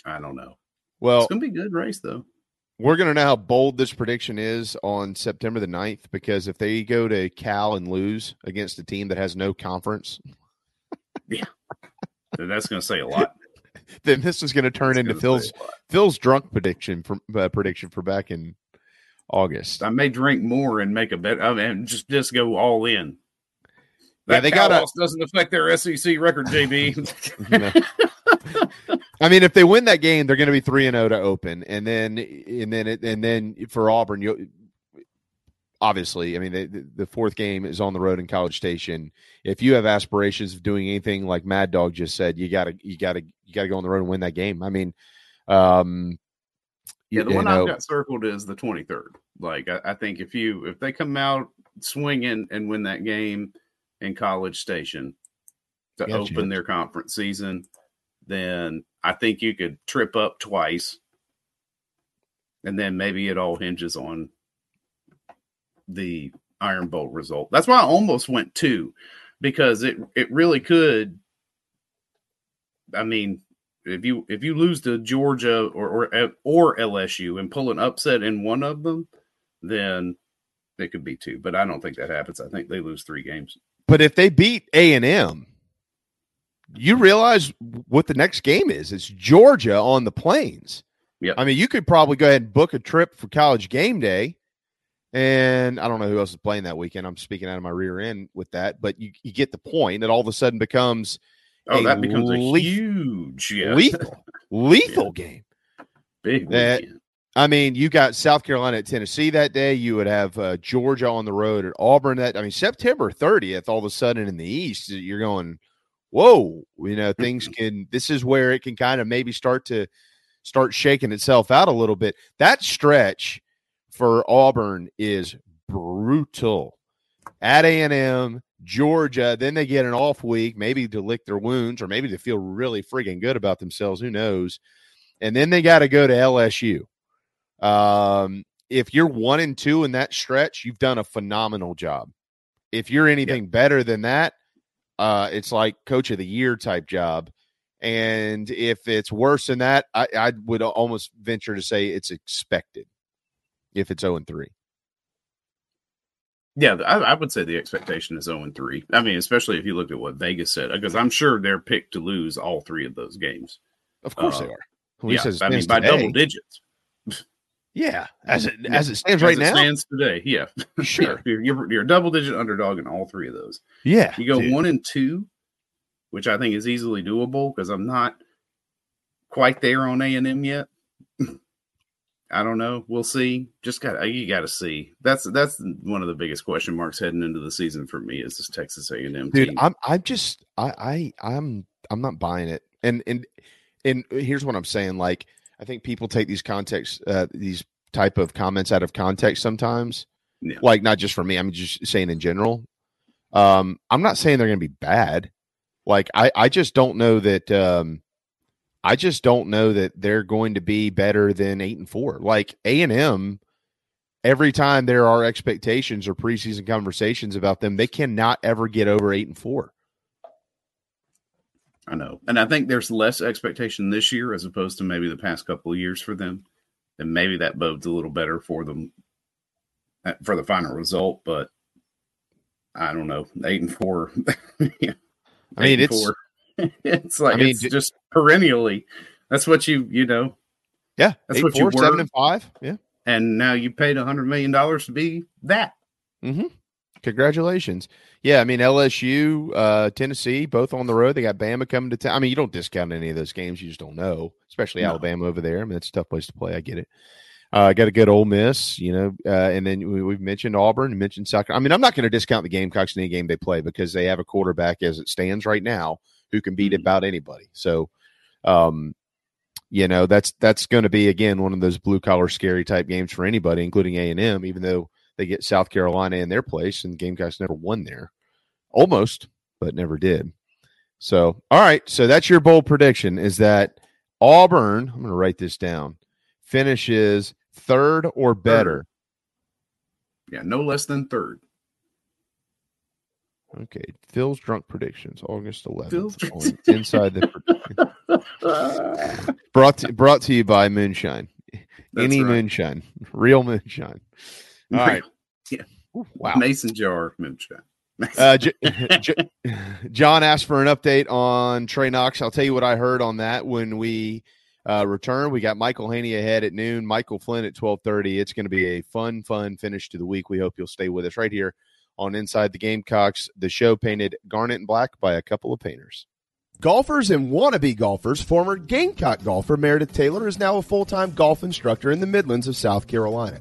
I don't know. Well, it's going to be a good race though. We're going to know how bold this prediction is on September the 9th because if they go to Cal and lose against a team that has no conference, yeah, that's going to say a lot. then this is going to turn into Phil's Phil's drunk prediction for uh, prediction for back in August. I may drink more and make a bet. I mean, just just go all in. That yeah, they got a, doesn't affect their SEC record, JB. I mean, if they win that game, they're going to be three and zero oh to open, and then and then and then for Auburn, you obviously, I mean, the, the fourth game is on the road in College Station. If you have aspirations of doing anything like Mad Dog just said, you gotta, you gotta, you gotta go on the road and win that game. I mean, um, yeah, the one know, I've got circled is the 23rd. Like, I, I, think if you, if they come out swinging and win that game in College Station to open their conference season, then I think you could trip up twice. And then maybe it all hinges on the Iron Bowl result. That's why I almost went two because it it really could. I mean, if you if you lose to Georgia or or eh, or LSU and pull an upset in one of them, then it could be two. But I don't think that happens. I think they lose three games. But if they beat A and M, you realize what the next game is. It's Georgia on the plains. Yeah. I mean, you could probably go ahead and book a trip for college game day and I don't know who else is playing that weekend. I'm speaking out of my rear end with that, but you, you get the point. It all of a sudden becomes oh, that becomes a huge, yeah. lethal, lethal yeah. game. Big that weekend. I mean, you got South Carolina at Tennessee that day. You would have uh, Georgia on the road at Auburn. That I mean, September 30th, all of a sudden in the East, you're going, whoa, you know, things can. This is where it can kind of maybe start to start shaking itself out a little bit. That stretch for Auburn is brutal. At A and M, Georgia, then they get an off week, maybe to lick their wounds, or maybe to feel really freaking good about themselves. Who knows? And then they got to go to LSU. Um, if you're one and two in that stretch, you've done a phenomenal job. If you're anything yeah. better than that, uh, it's like coach of the year type job. And if it's worse than that, I, I would almost venture to say it's expected if it's 0 and 3. Yeah, I, I, would say the expectation is 0 and 3. I mean, especially if you look at what Vegas said, because I'm sure they're picked to lose all three of those games. Of course uh, they are. Well, yeah, I mean, by double digits. Yeah, as it as it stands as right it now, stands today. Yeah, sure. you're, you're, you're a double digit underdog in all three of those. Yeah, you go dude. one and two, which I think is easily doable because I'm not quite there on A and M yet. I don't know. We'll see. Just got you got to see. That's that's one of the biggest question marks heading into the season for me is this Texas A and M. Dude, I'm I'm just I I I'm I'm not buying it. And and and here's what I'm saying. Like I think people take these context, uh, these type of comments out of context sometimes. Yeah. Like not just for me, I'm just saying in general. Um, I'm not saying they're going to be bad. Like I, I just don't know that. Um, I just don't know that they're going to be better than eight and four. Like A and M, every time there are expectations or preseason conversations about them, they cannot ever get over eight and four. I know. And I think there's less expectation this year as opposed to maybe the past couple of years for them. And maybe that bodes a little better for them uh, for the final result. But I don't know. Eight and four. yeah. I mean, it's, four. it's like, I mean, it's just perennially. That's what you, you know. Yeah. That's eight, what four, you were. Seven and five. Yeah. And now you paid a hundred million dollars to be that. Mm-hmm. Congratulations. Yeah, I mean LSU, uh, Tennessee, both on the road. They got Bama coming to town. I mean, you don't discount any of those games. You just don't know, especially no. Alabama over there. I mean, it's a tough place to play. I get it. Uh, got a good Ole Miss, you know, uh, and then we, have mentioned Auburn, mentioned South. I mean, I'm not going to discount the Gamecocks in any game they play because they have a quarterback as it stands right now who can beat mm-hmm. about anybody. So, um, you know, that's that's going to be again one of those blue collar scary type games for anybody, including A and M. Even though they get South Carolina in their place, and Gamecocks never won there. Almost, but never did. So, all right. So that's your bold prediction is that Auburn, I'm going to write this down, finishes third or better. Third. Yeah, no less than third. Okay, Phil's drunk predictions, August 11th. inside the brought to, brought to you by Moonshine. That's Any right. moonshine, real moonshine. All right. Yeah. Wow. Mason jar moonshine. uh, J- J- John asked for an update on Trey Knox. I'll tell you what I heard on that when we uh, return. We got Michael Haney ahead at noon, Michael Flint at twelve thirty. It's going to be a fun, fun finish to the week. We hope you'll stay with us right here on Inside the Gamecocks. The show painted garnet and black by a couple of painters. Golfers and wannabe golfers, former Gamecock golfer Meredith Taylor is now a full time golf instructor in the Midlands of South Carolina.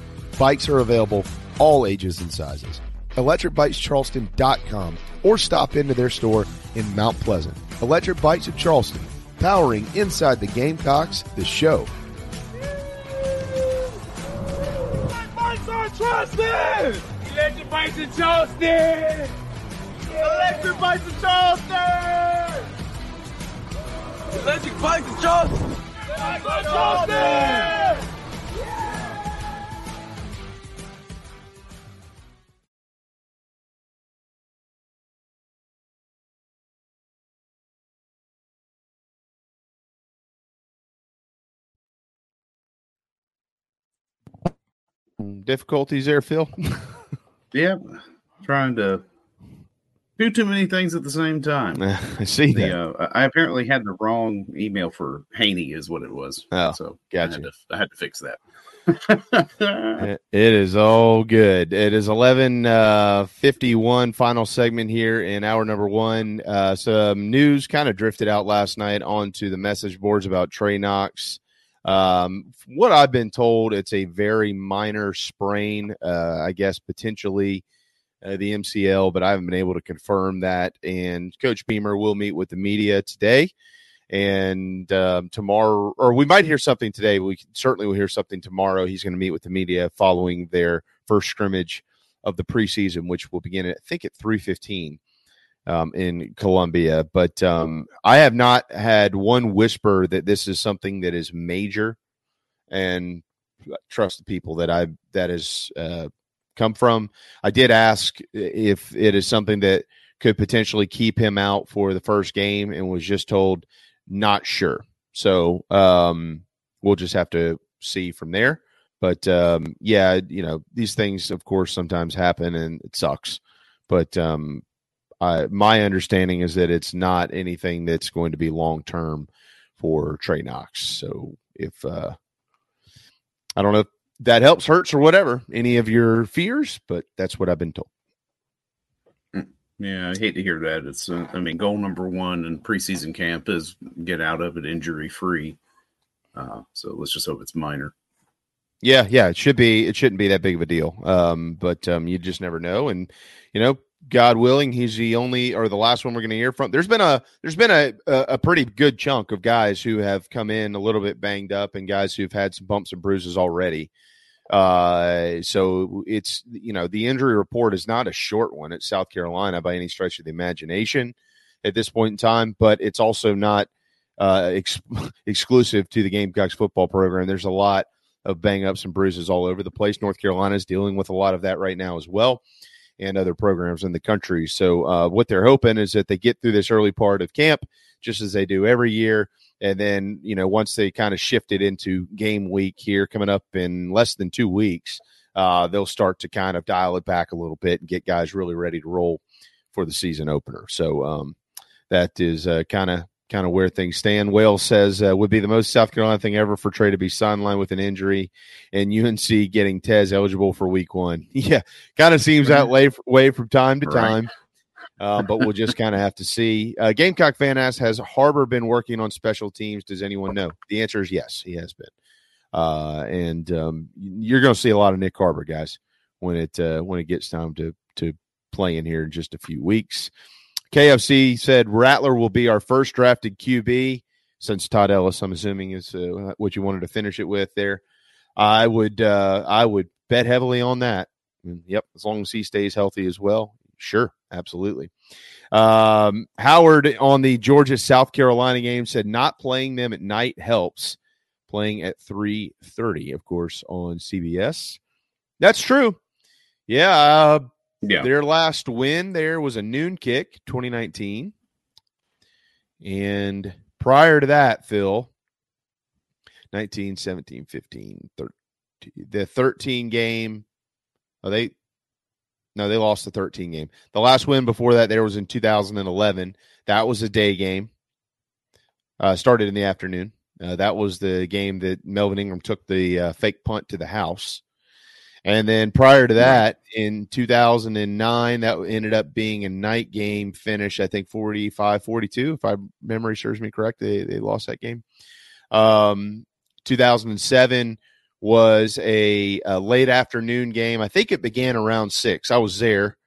Bikes are available all ages and sizes. ElectricBikesCharleston.com or stop into their store in Mount Pleasant. Electric Bikes of Charleston, powering inside the Gamecocks, the show. Bikes are trusted! Electric Bikes in Charleston! Electric Bikes in Charleston! Electric Bikes Charleston! Charleston! Difficulties there, Phil? yeah, trying to do too many things at the same time. I see The, that. uh, I apparently had the wrong email for Haney, is what it was. Oh, so gotcha. I had, to, I had to fix that. It- it is all good. It is eleven uh, fifty one. Final segment here in hour number one. Uh, some news kind of drifted out last night onto the message boards about Trey Knox. Um, what I've been told, it's a very minor sprain. Uh, I guess potentially uh, the MCL, but I haven't been able to confirm that. And Coach Beamer will meet with the media today and um, tomorrow, or we might hear something today. We certainly will hear something tomorrow. He's going to meet with the media following their first scrimmage of the preseason, which will begin at I think at three fifteen um, in Columbia. But um, I have not had one whisper that this is something that is major, and trust the people that I that has uh, come from. I did ask if it is something that could potentially keep him out for the first game, and was just told not sure. So um, we'll just have to see from there. But um, yeah, you know, these things, of course, sometimes happen, and it sucks. But um, I, my understanding is that it's not anything that's going to be long term for Trey Knox. So if uh, I don't know if that helps, hurts, or whatever, any of your fears, but that's what I've been told. Yeah, I hate to hear that. It's, uh, I mean, goal number one in preseason camp is get out of it injury free. Uh, so let's just hope it's minor. Yeah, yeah, it should be. It shouldn't be that big of a deal. Um, but um, you just never know. And you know, God willing, he's the only or the last one we're going to hear from. There's been a there's been a, a pretty good chunk of guys who have come in a little bit banged up, and guys who've had some bumps and bruises already. Uh, so it's you know the injury report is not a short one at South Carolina by any stretch of the imagination at this point in time, but it's also not uh, ex- exclusive to the Gamecocks football program. There's a lot of bang ups and bruises all over the place. North Carolina is dealing with a lot of that right now as well, and other programs in the country. So, uh, what they're hoping is that they get through this early part of camp, just as they do every year. And then, you know, once they kind of shift it into game week here coming up in less than two weeks, uh, they'll start to kind of dial it back a little bit and get guys really ready to roll for the season opener. So, um, that is kind of kind of where things stand. Wales says uh, would be the most South Carolina thing ever for Trey to be sidelined with an injury, and UNC getting Tez eligible for Week One. Yeah, kind of seems that way, way from time to Right. time. Uh, but we'll just kind of have to see. Uh, Gamecock fan asks, has Harbor been working on special teams? Does anyone know? The answer is yes, he has been. Uh, and um, you're going to see a lot of Nick Harbor guys when it uh, when it gets time to to play in here in just a few weeks. KFC said Rattler will be our first drafted QB since Todd Ellis. I'm assuming is uh, what you wanted to finish it with there. I would uh, I would bet heavily on that. Yep, as long as he stays healthy as well. Sure, absolutely. Um, Howard on the Georgia South Carolina game said not playing them at night helps. Playing at 3:30, of course, on CBS. That's true. Yeah, uh, Yeah. their last win there was a noon kick, 2019. And prior to that, Phil, 19, 17, 15, 13, the 13 game. Oh, they no, they lost the 13 game. The last win before that there was in 2011. That was a day game. Uh, started in the afternoon. Uh, that was the game that Melvin Ingram took the uh, fake punt to the house. And then prior to that, in 2009, that ended up being a night game finish, I think 45 42, if my memory serves me correct. They, they lost that game. Um, 2007 was a, a late afternoon game. I think it began around six. I was there.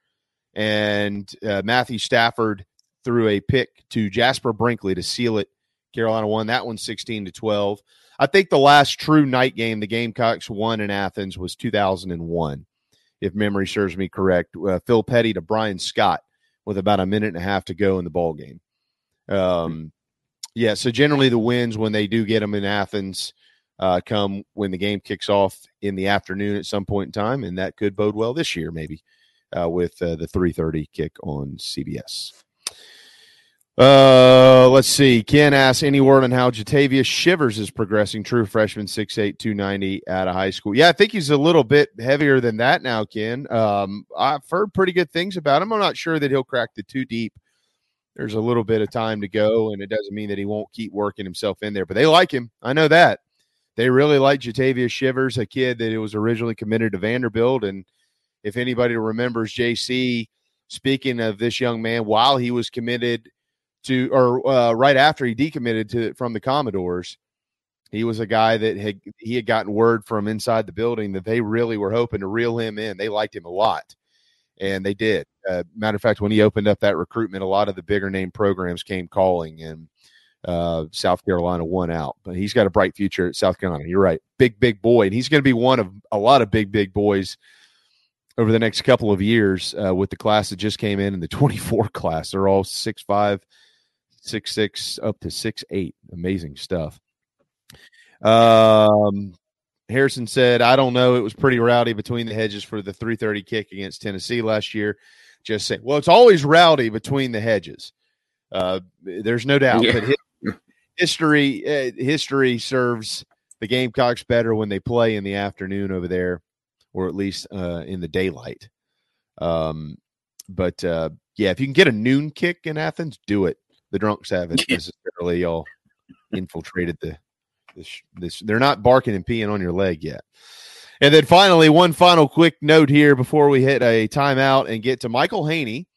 And uh, Matthew Stafford threw a pick to Jasper Brinkley to seal it. Carolina won that one 16 to 12. I think the last true night game the Gamecocks won in Athens was 2001. if memory serves me correct. Uh, Phil Petty to Brian Scott with about a minute and a half to go in the ball game. Um, yeah, so generally the wins when they do get them in Athens uh, come when the game kicks off in the afternoon at some point in time, and that could bode well this year, maybe uh, with uh, the 3:30 kick on CBS. Uh, let's see. Ken asks any word on how Jatavius Shivers is progressing. True freshman, 6'8", 290 out of high school. Yeah, I think he's a little bit heavier than that now, Ken. Um, I've heard pretty good things about him. I'm not sure that he'll crack the two deep. There's a little bit of time to go, and it doesn't mean that he won't keep working himself in there. But they like him. I know that. They really like Jatavius Shivers, a kid that was originally committed to Vanderbilt. And if anybody remembers JC, speaking of this young man, while he was committed to, or uh, right after he decommitted to from the Commodores, he was a guy that had he had gotten word from inside the building that they really were hoping to reel him in. They liked him a lot, and they did. Uh, matter of fact, when he opened up that recruitment, a lot of the bigger name programs came calling, and uh, South Carolina won out. But he's got a bright future at South Carolina. You're right, big big boy, and he's going to be one of a lot of big big boys over the next couple of years uh, with the class that just came in in the 24 class. They're all six five six six up to six eight. Amazing stuff. Um, Harrison said, "I don't know. It was pretty rowdy between the hedges for the 330 kick against Tennessee last year." Just say, well, it's always rowdy between the hedges. Uh, there's no doubt, Yeah. but history uh, history serves the Gamecocks better when they play in the afternoon over there, or at least uh, in the daylight. Um, but uh, yeah, if you can get a noon kick in Athens, do it. The drunks haven't necessarily all infiltrated the this, this. They're not barking and peeing on your leg yet. And then finally, one final quick note here before we hit a timeout and get to Michael Haney.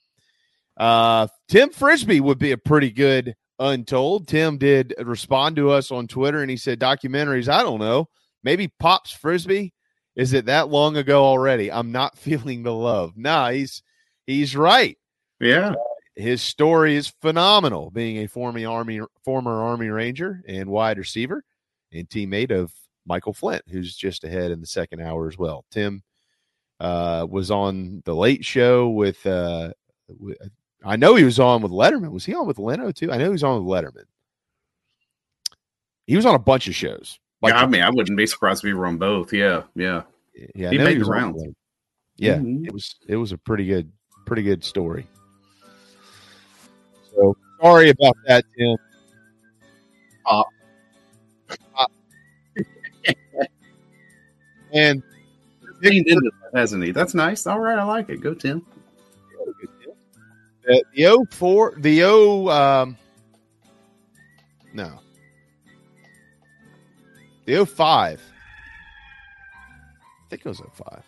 Uh, Tim Frisbie would be a pretty good untold. Tim did respond to us on Twitter and he said, documentaries, I don't know. Maybe Pops Frisbie. Is it that long ago already? I'm not feeling the love. Nah, he's he's right. Yeah. His story is phenomenal, being a former army former Army Ranger and wide receiver and teammate of Michael Flint, who's just ahead in the second hour as well. Tim uh, was on the Late Show with. Uh, with I know he was on with Letterman. Was he on with Leno too? I know he was on with Letterman. He was on a bunch of shows. yeah, I mean, I wouldn't be surprised if he were on both. Yeah, yeah, yeah, he made the rounds. Yeah, Mhm. it was it was a pretty good pretty good story. So sorry about that, Tim. Pop. Pop. and Leaned into that, hasn't he? That's nice. All right, I like it. Go Tim. the, the 04 the O, um no the 05 I think it was 05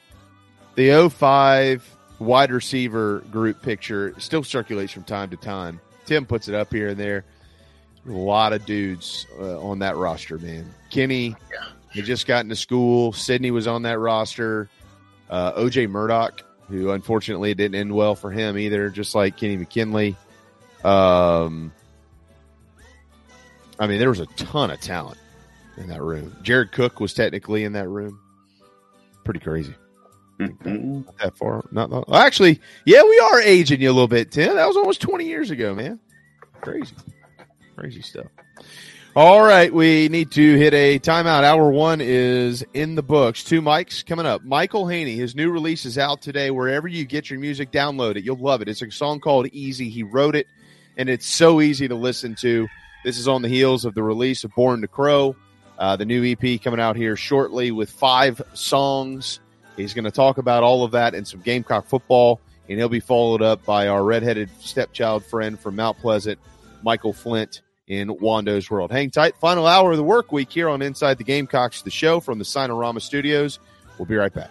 the 05 wide receiver group picture still circulates from time to time Tim puts it up here and there a lot of dudes uh, on that roster man Kenny had just gotten to school Sidney was on that roster uh, OJ Murdock who unfortunately didn't end well for him either, just like Kenny McKinley. Um, I mean, there was a ton of talent in that room. Jared Cook was technically in that room. Pretty crazy. Not that far. Not, not actually. Yeah, we are aging you a little bit, Tim. That was almost twenty years ago, man. Crazy, crazy stuff. All right, we need to hit a timeout. Hour one is in the books. Two mics coming up. Michael Haney, his new release is out today. Wherever you get your music, download it. You'll love it. It's a song called Easy. He wrote it, and it's so easy to listen to. This is on the heels of the release of Born to Crow, uh, the new EP coming out here shortly with five songs. He's going to talk about all of that and some Gamecock football, and he'll be followed up by our redheaded stepchild friend from Mount Pleasant, Michael Flint in Wando's World. Hang tight. Final hour of the work week here on Inside the Gamecocks, the show from the Signarama Studios. We'll be right back.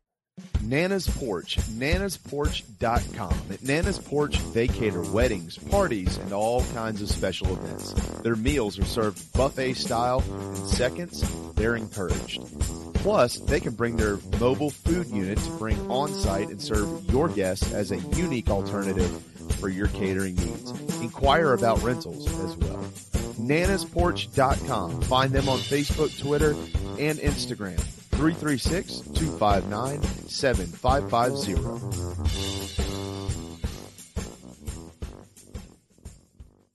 Nana's Porch, nanasporch.com. At Nana's Porch, they cater weddings, parties, and all kinds of special events. Their meals are served buffet style. In seconds, they're encouraged. Plus, they can bring their mobile food unit to bring on site and serve your guests as a unique alternative for your catering needs. Inquire about rentals as well. nanasporch.com. Find them on Facebook, Twitter, and Instagram. 336 259 7550.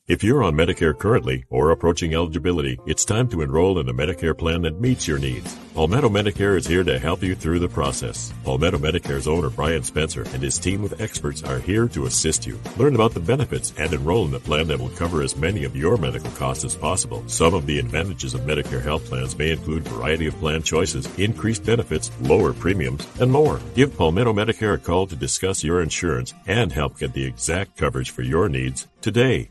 If you're on Medicare currently or approaching eligibility, it's time to enroll in a Medicare plan that meets your needs. Palmetto Medicare is here to help you through the process. Palmetto Medicare's owner Brian Spencer and his team of experts are here to assist you. Learn about the benefits and enroll in a plan that will cover as many of your medical costs as possible. Some of the advantages of Medicare health plans may include variety of plan choices, increased benefits, lower premiums, and more. Give Palmetto Medicare a call to discuss your insurance and help get the exact coverage for your needs today.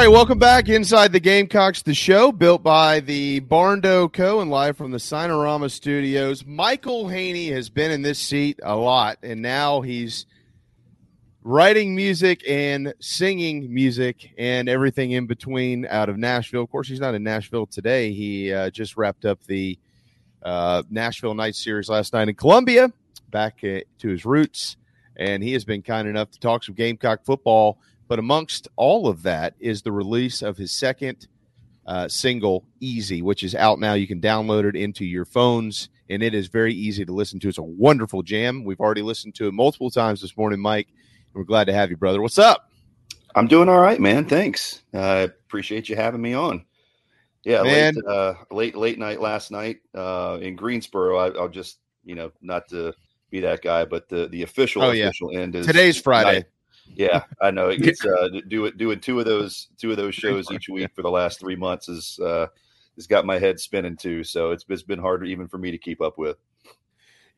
right, welcome back inside the Gamecocks, the show built by the Barndo Co. and live from the Signarama Studios. Michael Haney has been in this seat a lot, and now he's writing music and singing music and everything in between out of Nashville. Of course, he's not in Nashville today. He uh, just wrapped up the uh, Nashville Night Series last night in Columbia, back to his roots, and he has been kind enough to talk some Gamecock football. But amongst all of that is the release of his second uh, single, Easy, which is out now. You can download it into your phones, and it is very easy to listen to. It's a wonderful jam. We've already listened to it multiple times this morning, Mike. And we're glad to have you, brother. What's up? I'm doing all right, man. Thanks. I uh, appreciate you having me on. Yeah, Man. late, uh, late late night last night uh, in Greensboro. I, I'll just you know not to be that guy, but the the official Oh, yeah. official end is Today's Friday. tonight. Yeah, I know. It's uh, do doing two of those two of those shows each week for the last three months is uh, has got my head spinning too. So it's it's been harder even for me to keep up with.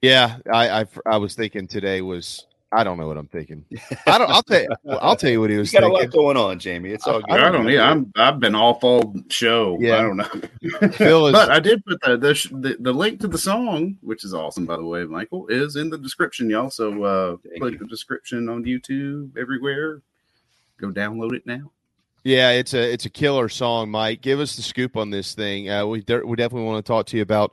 Yeah, I I, I was thinking today was I don't know what I'm thinking. I don't. I'll tell you. I'll tell you what he was You got thinking. a lot going on, Jamie. It's all good. I don't. Yeah, I'm. I've been off all show. Yeah. I don't know. Phil is- but I did put the, the the the link to the song, which is awesome, by the way, Michael, is in the description, y'all. So uh, click the description on YouTube everywhere. Go download it now. Yeah, it's a it's a killer song, Mike. Give us the scoop on this thing. Uh, we de- we definitely want to talk to you about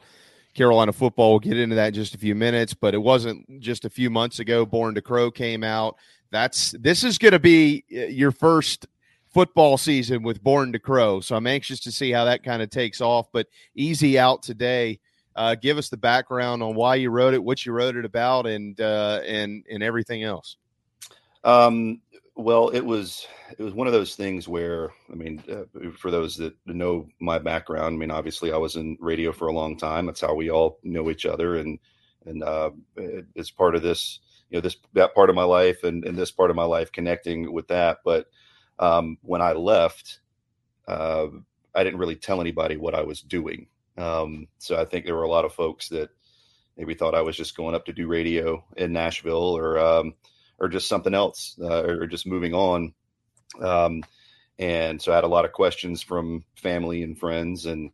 Carolina football. We'll get into that in just a few minutes, but it wasn't just a few months ago. Born to Crow came out. That's this is going to be uh, your first football season with Born to Crow. So I'm anxious to see how that kind of takes off. But easy out today. Uh, give us the background on why you wrote it, what you wrote it about, and uh, and and everything else. Um, well, it was it was one of those things where I mean, uh, for those that know my background, I mean, obviously I was in radio for a long time. That's how we all know each other, and and uh, it's part of this, you know, this that part of my life and, and this part of my life connecting with that. But um, when I left, uh, I didn't really tell anybody what I was doing. Um, so I think there were a lot of folks that maybe thought I was just going up to do radio in Nashville or um, or just something else uh, or just moving on. Um, and so I had a lot of questions from family and friends and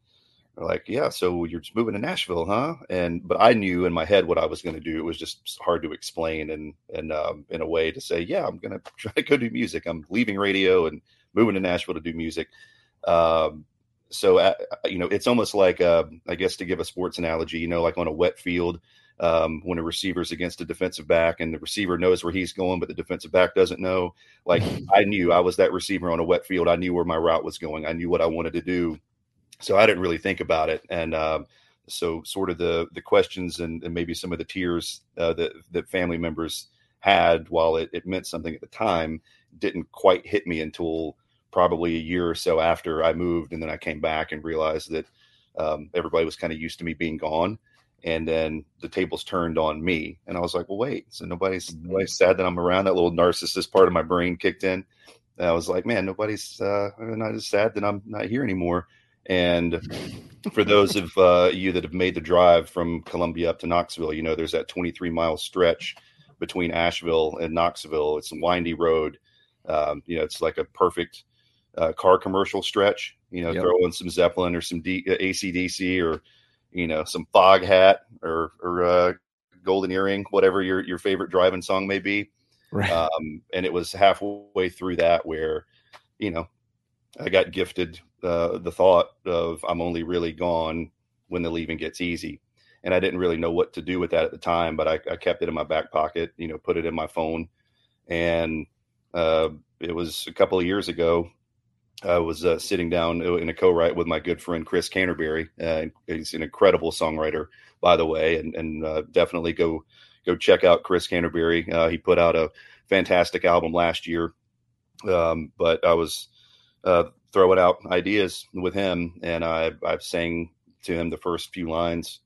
like, yeah, so you're just moving to Nashville, huh? And, but I knew in my head what I was going to do. It was just hard to explain and, and, um, in a way to say, yeah, I'm going to try to go do music. I'm leaving radio and moving to Nashville to do music. Um, so, uh, you know, it's almost like, uh, I guess to give a sports analogy, you know, like on a wet field, um, when a receiver's against a defensive back and the receiver knows where he's going, but the defensive back doesn't know. Like I knew I was that receiver on a wet field. I knew where my route was going. I knew what I wanted to do. So I didn't really think about it. And, um, so sort of the, the questions and, and maybe some of the tears, uh, that, that family members had while it, it meant something at the time didn't quite hit me until probably a year or so after I moved. And then I came back and realized that, um, everybody was kind of used to me being gone and then the tables turned on me. And i was like well wait so nobody's nobody's sad that i'm around? That little narcissist part of my brain kicked in. And i was like man nobody's uh not as sad that i'm not here anymore. And for those of uh, you that have made the drive from columbia up to knoxville you know there's that 23 mile stretch between asheville and knoxville. It's a windy road. Um, you know it's like a perfect uh, car commercial stretch. You know Yep. throw in some zeppelin or some D- acdc or you know, some Foghat or or uh, golden earring, whatever your your favorite driving song may be. Right. Um, and it was halfway through that where, you know, I got gifted uh, the thought of I'm only really gone when the leaving gets easy. And I didn't really know what to do with that at the time, but I, I kept it in my back pocket, you know, put it in my phone. And uh, it was a couple of years ago. I was uh, sitting down in a co-write with my good friend Chris Canterbury. Uh, he's an incredible songwriter, by the way, and, and uh, definitely go go check out Chris Canterbury. Uh, he put out a fantastic album last year, um, but I was uh, throwing out ideas with him, and I I sang to him the first few lines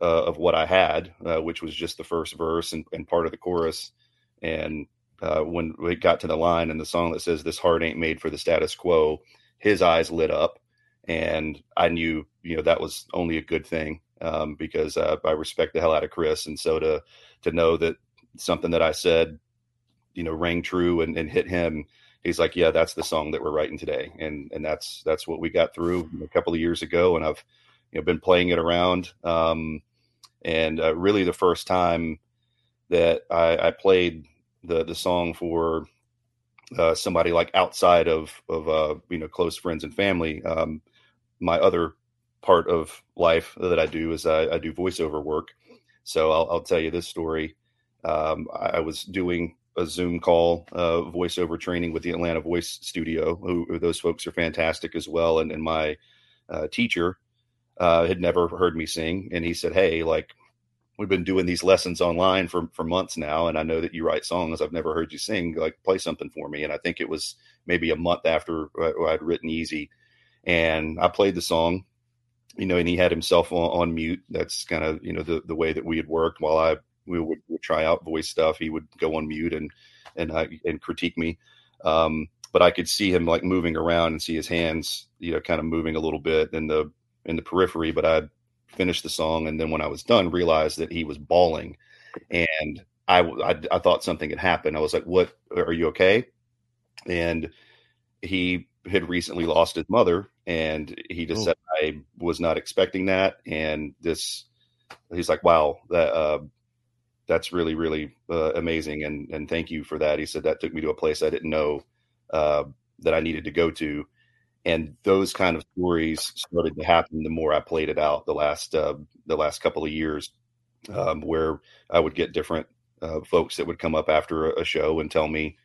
uh, of what I had, uh, which was just the first verse and, and part of the chorus, and uh, when we got to the line in the song that says "This heart ain't made for the status quo," his eyes lit up, and I knew, you know, that was only a good thing um, because uh, I respect the hell out of Chris, and so to to know that something that I said, you know, rang true and, and hit him, he's like, "Yeah, that's the song that we're writing today," and and that's that's what we got through a couple of years ago, and I've you know been playing it around, um, and uh, really the first time that I, I played the the song for uh, somebody like outside of of uh, you know close friends and family. Um, my other part of life that I do is I, I do voiceover work. So I'll, I'll tell you this story. Um, I, was doing a Zoom call uh, voiceover training with the Atlanta Voice Studio. Who, who those folks are fantastic as well. And, and my uh, teacher uh, had never heard me sing, and he said, "Hey, like." We've been doing these lessons online for, for months now, and I know that you write songs. I've never heard you sing. Like, play something for me. And I think it was maybe a month after I'd written Easy, and I played the song, you know, and he had himself on, on mute. That's kind of you know the the way that we had worked. While I we would, would try out voice stuff, he would go on mute and and uh, and critique me. Um, but I could see him like moving around and see his hands, you know, kind of moving a little bit, in the in the periphery, but I finished the song, and then when I was done, realized that he was bawling, and I, I, I thought something had happened. I was like, "What? Are you okay?" And he had recently lost his mother, and he just Oh. said, "I was not expecting that," and this. He's like, "Wow, that uh, that's really really uh, amazing, and and thank you for that." He said that took me to a place I didn't know uh, that I needed to go to, and those kind of stories started to happen the more I played it out the last uh, the last couple of years, um, where I would get different uh, folks that would come up after a, show and tell me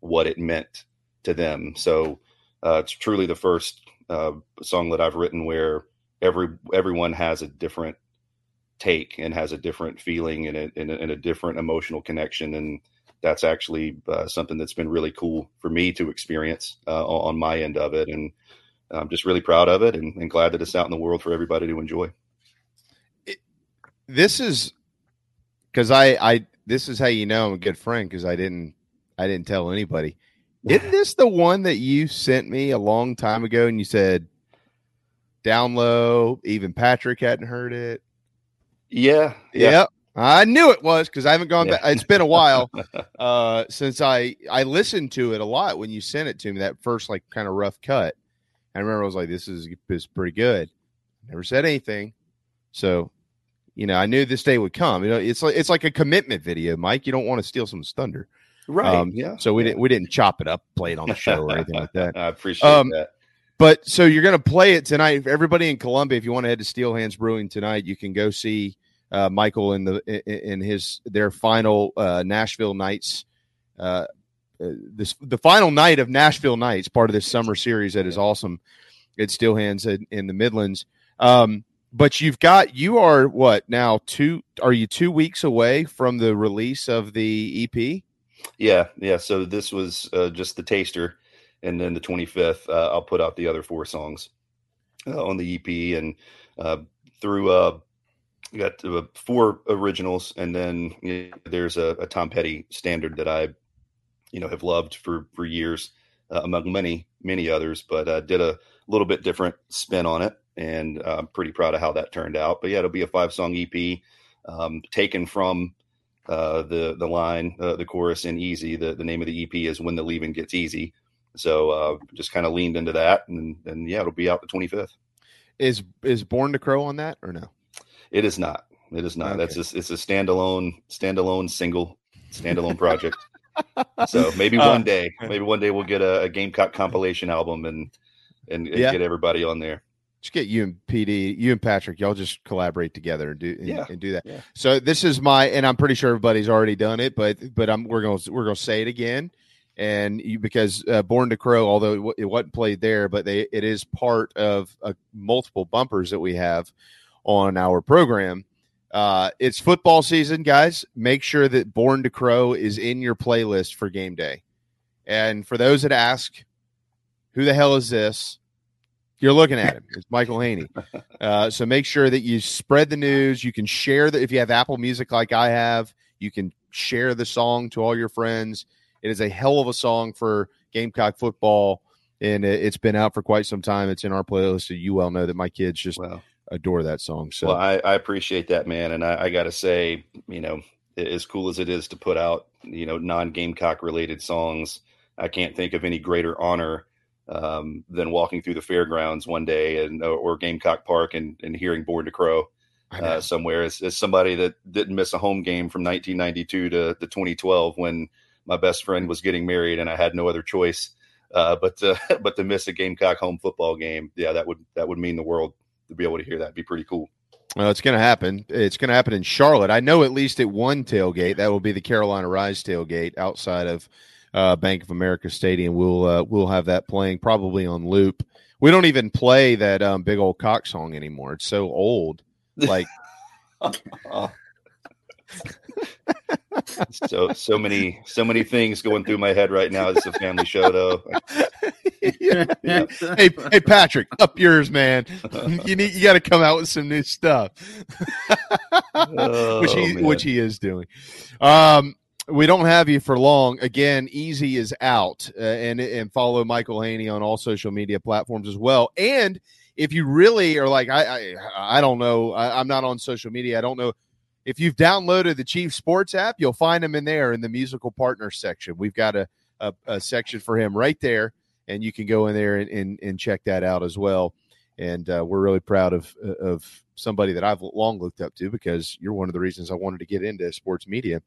what it meant to them. So uh, it's truly the first uh, song that I've written where every everyone has a different take and has a different feeling and a, and a, and a different emotional connection and that's actually uh, something that's been really cool for me to experience uh, on my end of it and i'm just really proud of it and, and glad that it's out in the world for everybody to enjoy this is because I, I, this is how you know I'm a good friend because I didn't, I didn't tell anybody. Isn't this the one that you sent me a long time ago and you said down low? Even Patrick hadn't heard it. yeah Yep. I knew it was because I haven't gone Yeah. back. It's been a while uh, since I I listened to it a lot when you sent it to me. That first like kind of rough cut. I remember I was like, "This is is pretty good." Never said anything, so you know I knew this day would come. You know, it's like it's like a commitment video, Mike. You don't want to steal someone's thunder, right yeah Um, So we didn't we didn't chop it up, play it on the show or anything like that. i appreciate Um, that But so you're going to play it tonight. Everybody in Columbia, if you want to head to Steel Hands Brewing tonight, you can go see uh, Michael in the in his their final uh, Nashville Nights. Uh, uh, this the final night of Nashville Nights, part of this summer series that is awesome. At Steel Hands in, in the Midlands. Um, but you've got you are what now two? Are you two weeks away from the release of the EP? Yeah, yeah. So this was uh, just the taster, and then the 25th, uh, I'll put out the other four songs uh, on the EP, and uh, through uh, got uh, four originals, and then you know, there's a, a Tom Petty standard that I, you know, have loved for for years, uh, among many many others, but uh, did a little bit different spin on it, and uh, I'm pretty proud of how that turned out. But yeah, it'll be a five song EP, um, taken from uh, the the line, uh, the chorus in "Easy." The the name of the EP is "When the Leaving Gets Easy." So just kind of leaned into that, and and yeah, it'll be out the 25th. Is is Born to Crow on that or no? It is not. It is not. That's just it's a standalone standalone single standalone project. so maybe Uh, one day, maybe one day we'll get a, a Gamecock compilation album and and, and Yeah. get everybody on there. Just get you and PD, you and Patrick, y'all just collaborate together and do and, Yeah. and do that. Yeah. So this is my, and I'm pretty sure everybody's already done it, but but I'm we're gonna we're gonna say it again, and you because uh, Born to Crow, although it, wa- it wasn't played there, but they it is part of uh, multiple bumpers that we have on our program. Uh, it's football season, guys. Make sure that Born to Crow is in your playlist for game day. And for those that ask, who the hell is this? You're looking at him. It's Michael Haney. Uh, so make sure that you spread the news. You can share the if you have Apple Music like I have, you can share the song to all your friends. It is a hell of a song for Gamecock football, and it, it's been out for quite some time. It's in our playlist, so you well know that my kids just adore that song. So Well, I, I appreciate that, man. And I, I got to say, you know, as cool as it is to put out, you know, non Gamecock related songs, I can't think of any greater honor um, than walking through the fairgrounds one day and or Gamecock Park and, and hearing Born to Crow uh, somewhere. As, as somebody that didn't miss a home game from 1992 to, to 2012 when my best friend was getting married and I had no other choice. Uh, but uh, but to miss a Gamecock home football game, yeah, that would that would mean the world to be able to hear that. It'd be pretty cool. Well, it's going to happen. It's going to happen in Charlotte. I know at least at one tailgate. That will be the Carolina Rise tailgate outside of uh, Bank of America Stadium. We'll uh, we'll have that playing probably on loop. We don't even play that um, big old cock song anymore. It's so old. Like so so many so many things going through my head right now. It's a family show though. yeah. hey, hey, Patrick, up yours, man. You need you got to come out with some new stuff, which he Oh, man. which he is doing. Um, we don't have you for long. Again, Easy is out, uh, and and follow Michael Haney on all social media platforms as well. And if you really are like, I, I, I don't know, I, I'm not on social media. I don't know if you've downloaded the Chief Sports app, you'll find him in there in the musical partner section. We've got a, a, a section for him right there, and you can go in there and, and, and check that out as well. And uh, we're really proud of of somebody that I've long looked up to because you're one of the reasons I wanted to get into sports media.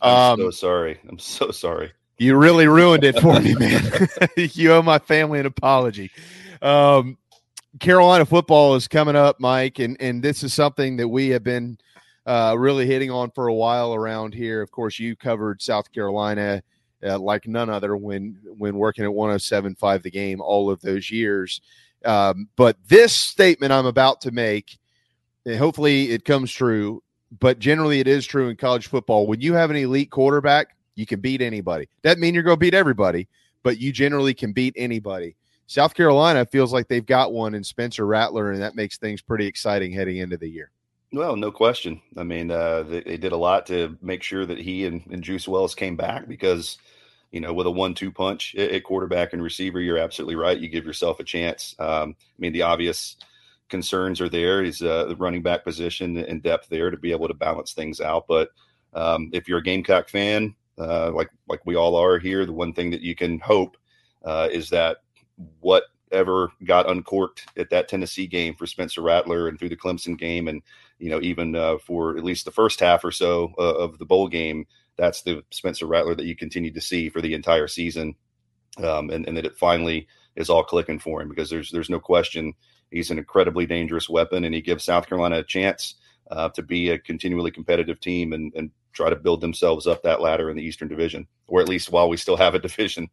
I'm so sorry. I'm so sorry. You really ruined it for me, man. you owe my family an apology. Um, Carolina football is coming up, Mike, and and this is something that we have been uh, really hitting on for a while around here. Of course, you covered South Carolina uh, like none other when when working at 107.5 the game all of those years. Um, but this statement I'm about to make, hopefully it comes true, but generally it is true in college football. When you have an elite quarterback, you can beat anybody. Doesn't mean you're going to beat everybody, but you generally can beat anybody. South Carolina feels like they've got one in Spencer Rattler, and that makes things pretty exciting heading into the year. Well, no question. I mean, uh, they, they, did a lot to make sure that he and, and Juice Wells came back because – you know, with a one-two punch at, quarterback and receiver, you're absolutely right. You give yourself a chance. Um, I mean, the obvious concerns are there. Is uh, the running back position and depth there to be able to balance things out. But um, if you're a Gamecock fan, uh, like like we all are here, the one thing that you can hope uh, is that whatever got uncorked at that Tennessee game for Spencer Rattler and through the Clemson game, and you know even uh, for at least the first half or so uh, of the bowl game that's the Spencer Rattler that you continue to see for the entire season, um, and, and that it finally is all clicking for him because there's there's no question he's an incredibly dangerous weapon, and he gives South Carolina a chance uh, to be a continually competitive team and, and try to build themselves up that ladder in the Eastern Division, or at least while we still have a division.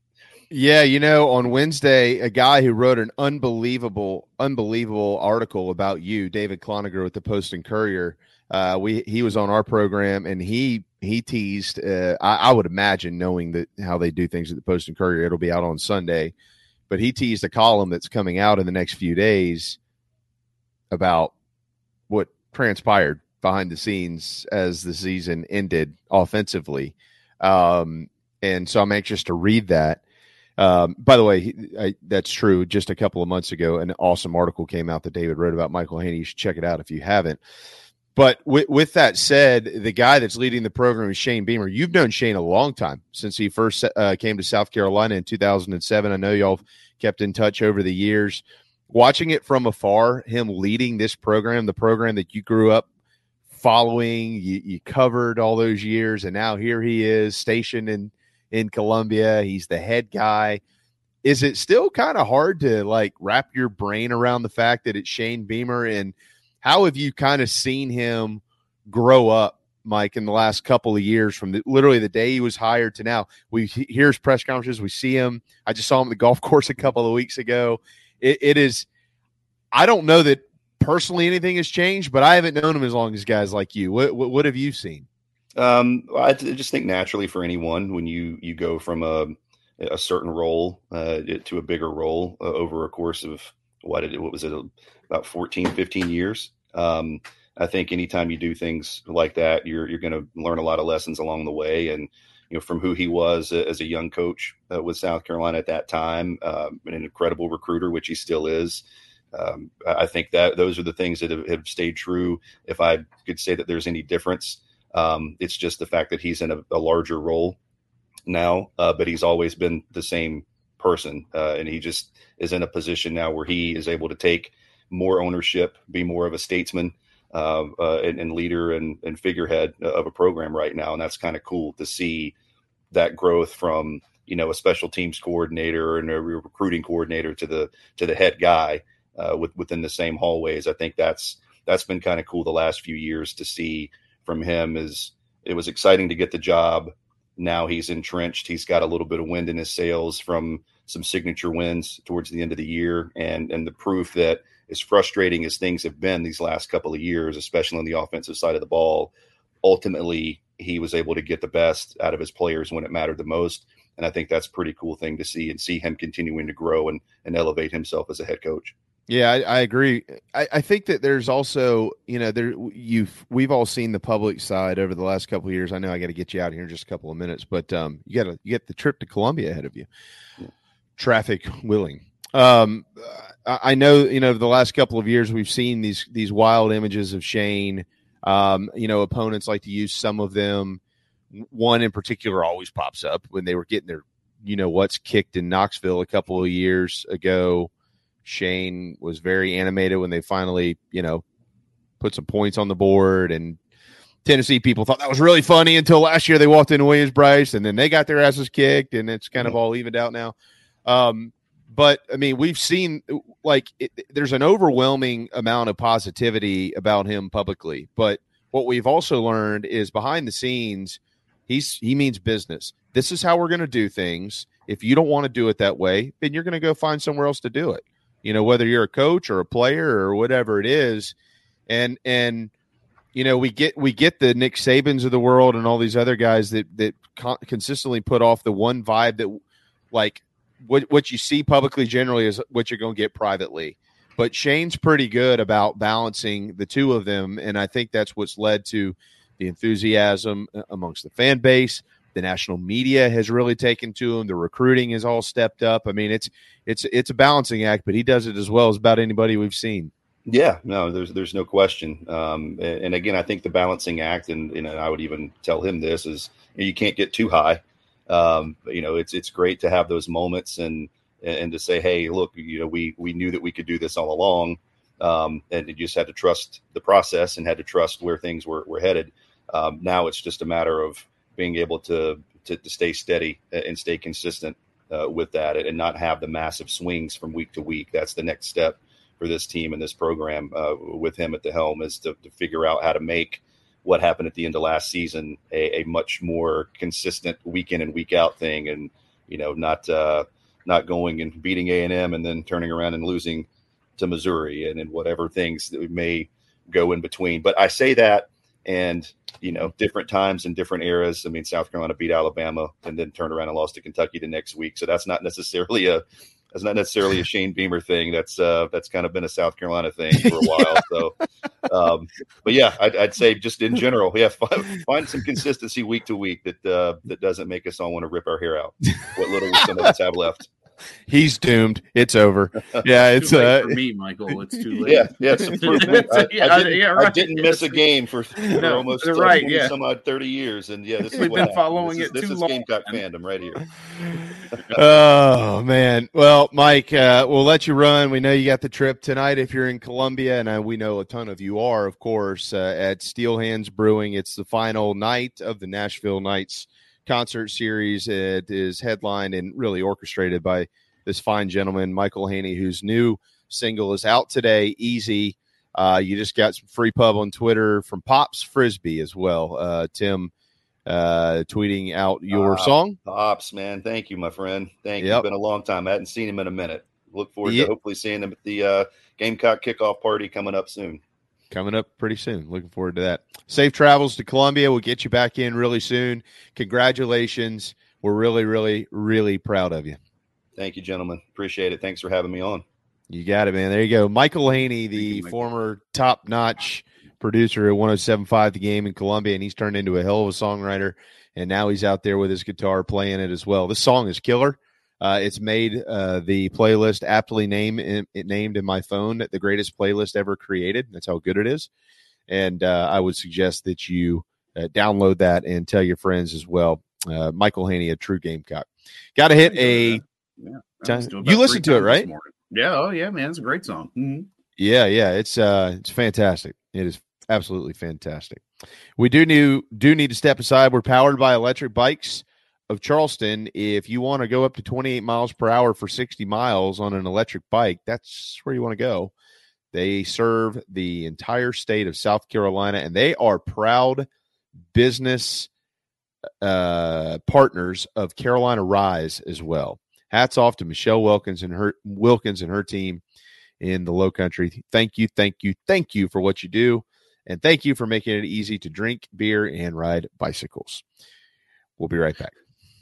Yeah, you know, on Wednesday, a guy who wrote an unbelievable, unbelievable article about you, David Cloninger with the Post and Courier. Uh, we he was on our program and he he teased. Uh, I, I, would imagine, knowing that how they do things at the Post and Courier, it'll be out on Sunday. But he teased a column that's coming out in the next few days about what transpired behind the scenes as the season ended offensively. Um, and so I'm anxious to read that. Um, by the way, I, that's true. Just a couple of months ago, an awesome article came out that David wrote about Michael Haney. You should check it out if you haven't. But with, with, that said, the guy that's leading the program is Shane Beamer. You've known Shane a long time since he first uh, came to South Carolina in 2007. I know y'all kept in touch over the years. Watching it from afar, him leading this program, the program that you grew up following, you, you covered all those years, and now here he is stationed in in Columbia. He's the head guy. Is it still kind of hard to like wrap your brain around the fact that it's Shane Beamer and – how have you kind of seen him grow up, Mike, in the last couple of years from the, literally the day he was hired to now? We hear his press conferences, we see him. I just saw him at the golf course a couple of weeks ago. it, it is, I don't know that personally anything has changed, but I haven't known him as long as guys like you. What, what, what have you seen? Um, I just think naturally for anyone when you you go from a a certain role uh, to a bigger role uh, over a course of what it what was it about 14, 15 years. Um, I think anytime you do things like that, you're you're going to learn a lot of lessons along the way. And you know, from who he was as a young coach uh, with South Carolina at that time, um, an incredible recruiter, which he still is. Um, I think that those are the things that have, have, stayed true. If I could say that there's any difference, um, it's just the fact that he's in a, a larger role now, uh, but he's always been the same person, uh, and he just is in a position now where he is able to take more ownership, be more of a statesman uh, uh, and, and, leader and, and, figurehead of a program right now. And that's kind of cool to see that growth from you know a special teams coordinator and a recruiting coordinator to the to the head guy uh, with, within the same hallways. I think that's that's been kind of cool the last few years to see from him. Is it was exciting to get the job. Now he's entrenched. He's got a little bit of wind in his sails from some signature wins towards the end of the year, and and the proof that as frustrating as things have been these last couple of years, especially on the offensive side of the ball, ultimately he was able to get the best out of his players when it mattered the most. And I think that's a pretty cool thing to see and see him continuing to grow and, and elevate himself as a head coach. Yeah, I, I agree. I, I, think that there's also, you know, there you've we've all seen the public side over the last couple of years. I know I got to get you out here in just a couple of minutes, but um, you got to you get the trip to Columbia ahead of you, traffic willing. Um, I I know you know the last couple of years we've seen these these wild images of Shane. Um, you know, opponents like to use some of them. One in particular always pops up when they were getting their you know what's kicked in Knoxville a couple of years ago. Shane was very animated when they finally you know put some points on the board and Tennessee people thought that was really funny until last year they walked into Williams Brice and then they got their asses kicked and it's kind of all evened out now. Um, but I mean, we've seen like it, there's an overwhelming amount of positivity about him publicly, but what we've also learned is behind the scenes, he's he means business. This is how we're going to do things. If you don't want to do it that way, then you're going to go find somewhere else to do it. You know, whether you're a coach or a player or whatever it is, and and you know we get we get the Nick Sabans of the world and all these other guys that that con- consistently put off the one vibe that like what what you see publicly generally is what you're going to get privately. But Shane's pretty good about balancing the two of them, and I think that's what's led to the enthusiasm uh, amongst the fan base. The national media has really taken to him. The recruiting has all stepped up. I mean, it's it's it's a balancing act, but he does it as well as about anybody we've seen. Yeah, no, there's there's no question. Um, and, and again, I think the balancing act, and, and I would even tell him this is you can't get too high. Um, you know, it's it's great to have those moments and and to say, hey, look, you know, we we knew that we could do this all along, um, and you just had to trust the process and had to trust where things were were headed. Um, now it's just a matter of being able to to, to stay steady and stay consistent uh, with that, and not have the massive swings from week to week. That's the next step for this team and this program uh, with him at the helm is to, to figure out how to make what happened at the end of last season a, a much more consistent week in and week out thing, and you know not uh, not going and beating A and M and then turning around and losing to Missouri and, and whatever things that may go in between. But I say that, and you know, different times and different eras. I mean, South Carolina beat Alabama and then turned around and lost to Kentucky the next week, so that's not necessarily a that's not necessarily a Shane Beamer thing. That's uh, that's kind of been a South Carolina thing for a while. So, um, but yeah, I'd, I'd, say just in general, yeah, find, find some consistency week to week that uh, that doesn't make us all want to rip our hair out. What little some of us have left. He's doomed. It's over. Yeah, it's uh, uh, for me, Michael. It's too late. Yeah, yeah. It's improvement. I, yeah, I, didn't, yeah, I didn't miss a game for, for No, almost uh, right, yeah. some odd thirty years, and yeah, this is We've what been happened. following this is, it This too is long, Gamecock fandom right here. oh man. Well, Mike, uh, we'll let you run. We know you got the trip tonight if you're in Columbia, and uh, we know a ton of you are, of course, uh, at Steel Hands Brewing. It's the final night of the Nashville Nights concert series. It is headlined and really orchestrated by this fine gentleman, Michael Haney, whose new single is out today. Easy. Uh, you just got some free pub on Twitter from Pops Frisbie as well. Uh, Tim uh, tweeting out your Uh, song. Pops, man. Thank you, my friend. Thank you. It's been a long time. I hadn't seen him in a minute. Look forward Yeah. to hopefully seeing him at the uh, Gamecock kickoff party coming up soon. Coming up pretty soon. Looking forward to that. Safe travels to Columbia. We'll get you back in really soon. Congratulations. We're really, really, really proud of you. Thank you, gentlemen. Appreciate it. Thanks for having me on. You got it, man. There you go. Michael Haney, the former top notch producer at 1075 The Game in Columbia, and he's turned into a hell of a songwriter. And now he's out there with his guitar playing it as well. This song is killer. Uh, it's made uh, the playlist aptly named it named in my phone the greatest playlist ever created. That's how good it is. And uh, I would suggest that you uh, download that and tell your friends as well. Uh, Michael Haney, a true Gamecock. Got to hit a. Yeah, I Time- listened to it you listened to it, right? Yeah. Oh, yeah, man. It's a great song. Mhm. Yeah, yeah, it's uh it's fantastic. It is absolutely fantastic. We do new do need to step aside. We're powered by electric bikes of Charleston. If you want to go up to 28 miles per hour for 60 miles on an electric bike, that's where you want to go. They serve the entire state of South Carolina and they are proud business uh partners of Carolina Rise as well. Hats off to Michelle Wilkins and her Wilkins and her team in the low country. Thank you, thank you, thank you for what you do. And thank you for making it easy to drink beer and ride bicycles. We'll be right back.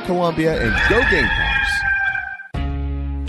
Columbia and go Gamecocks!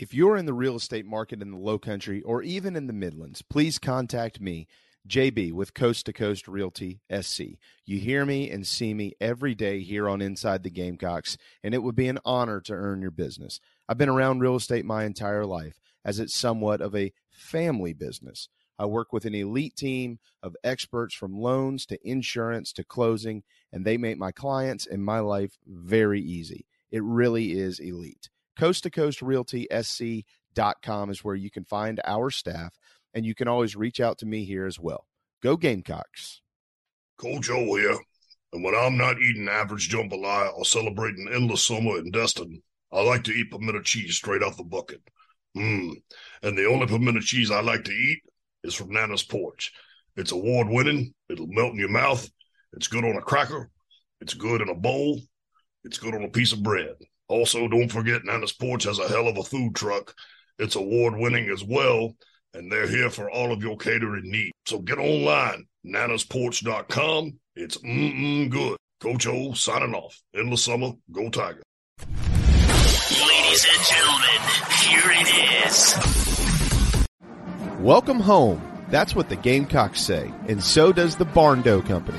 If you're in the real estate market in the low country or even in the Midlands, please contact me, JB, with Coast to Coast Realty SC. You hear me and see me every day here on Inside the Gamecocks, and it would be an honor to earn your business. I've been around real estate my entire life, as it's somewhat of a family business. I work with an elite team of experts from loans to insurance to closing, and they make my clients and my life very easy. It really is elite. Coast to Coast Realty SC.com is where you can find our staff, and you can always reach out to me here as well. Go Gamecocks. Cool Joe here. And when I'm not eating average jambalaya or celebrating endless summer in Destin, I like to eat pimento cheese straight out the bucket. Mmm. And the only pimento cheese I like to eat is from Nana's Porch. It's award winning, it'll melt in your mouth. It's good on a cracker, it's good in a bowl, it's good on a piece of bread. Also, don't forget Nana's Porch has a hell of a food truck. It's award winning as well, and they're here for all of your catering needs. So get online, nanasporch.com. It's mm-mm good. Coach O signing off. Endless summer, go Tiger. Ladies and gentlemen, here it is. Welcome home. That's what the Gamecocks say, and so does the Barndo Company,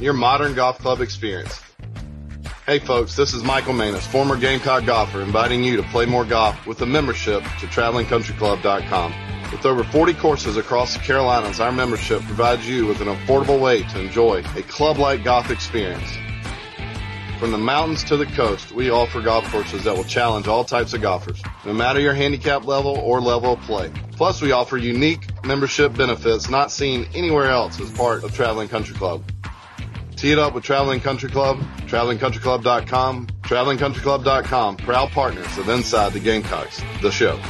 your modern golf club experience. Hey folks, this is Michael Manus, former Gamecock golfer, inviting you to play more golf with a membership to TravelingCountryClub.com. With over 40 courses across the Carolinas, our membership provides you with an affordable way to enjoy a club-like golf experience. From the mountains to the coast, we offer golf courses that will challenge all types of golfers, no matter your handicap level or level of play. Plus, we offer unique membership benefits not seen anywhere else as part of Traveling Country Club. Tee it up with Traveling Country Club, TravelingCountryClub.com, TravelingCountryClub.com, proud partners of Inside the Gamecocks, the show.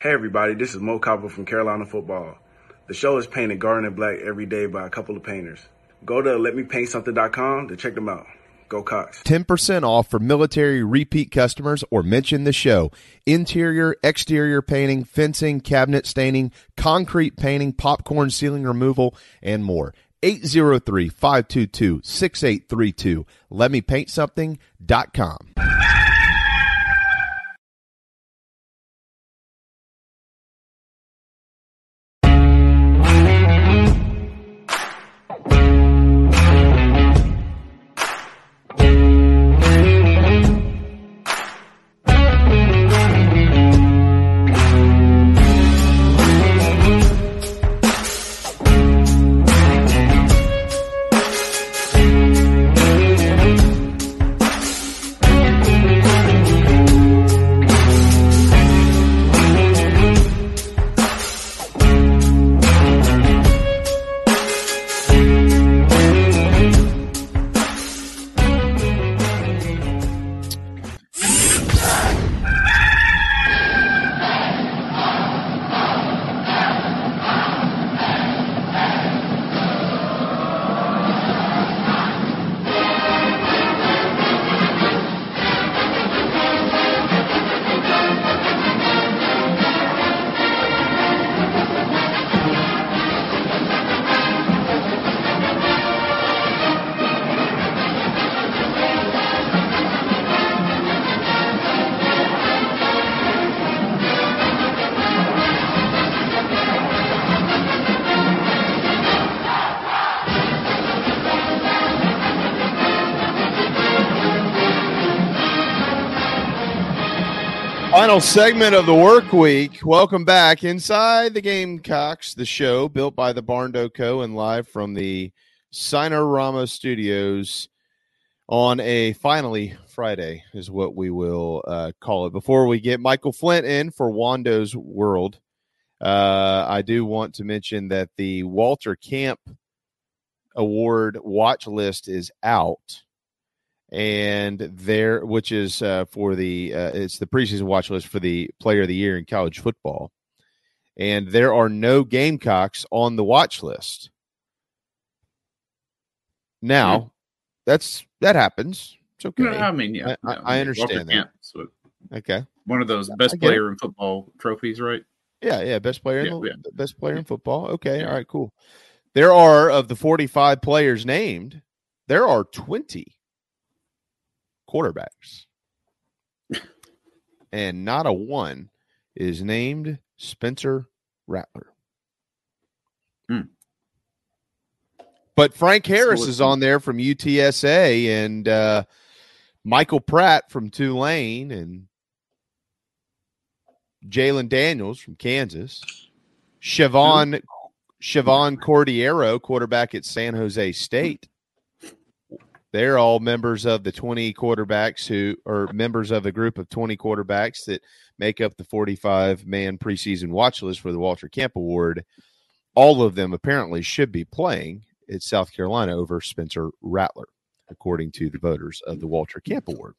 Hey everybody, this is Mo Copper from Carolina Football. The show is painted garnet black every day by a couple of painters. Go to letmepaintsomething.com to check them out. Go Cox. 10% off for military repeat customers or mention the show. Interior, exterior painting, fencing, cabinet staining, concrete painting, popcorn ceiling removal, and more. 803 522 6832. LetMePaintSomething.com. Final segment of the work week. Welcome back inside the Gamecocks, the show built by the Barndo Co. and live from the Signor Studios on a finally Friday is what we will uh, call it. Before we get Michael Flint in for Wando's World, uh, I do want to mention that the Walter Camp Award watch list is out and there, which is uh, for the uh, it's the preseason watch list for the Player of the Year in college football, and there are no Gamecocks on the watch list. Now, mm-hmm. that's that happens. It's okay. No, I mean, yeah, I, I, I understand that. so okay, one of those best player it. in football trophies, right? Yeah, yeah, best player, yeah, in the, yeah. best player in football. Okay, yeah. all right, cool. There are of the forty-five players named, there are twenty quarterbacks. and not a one is named Spencer Rattler. Mm. But Frank Harris is on there from UTSA and uh, Michael Pratt from Tulane and Jalon Daniels from Kansas. Chevan Chevan Cordeiro, quarterback at San Jose State. They're all members of the 20 quarterbacks who are members of a group of 20 quarterbacks that make up the 45 man preseason watch list for the Walter Camp Award. All of them apparently should be playing at South Carolina over Spencer Rattler, according to the voters of the Walter Camp Award.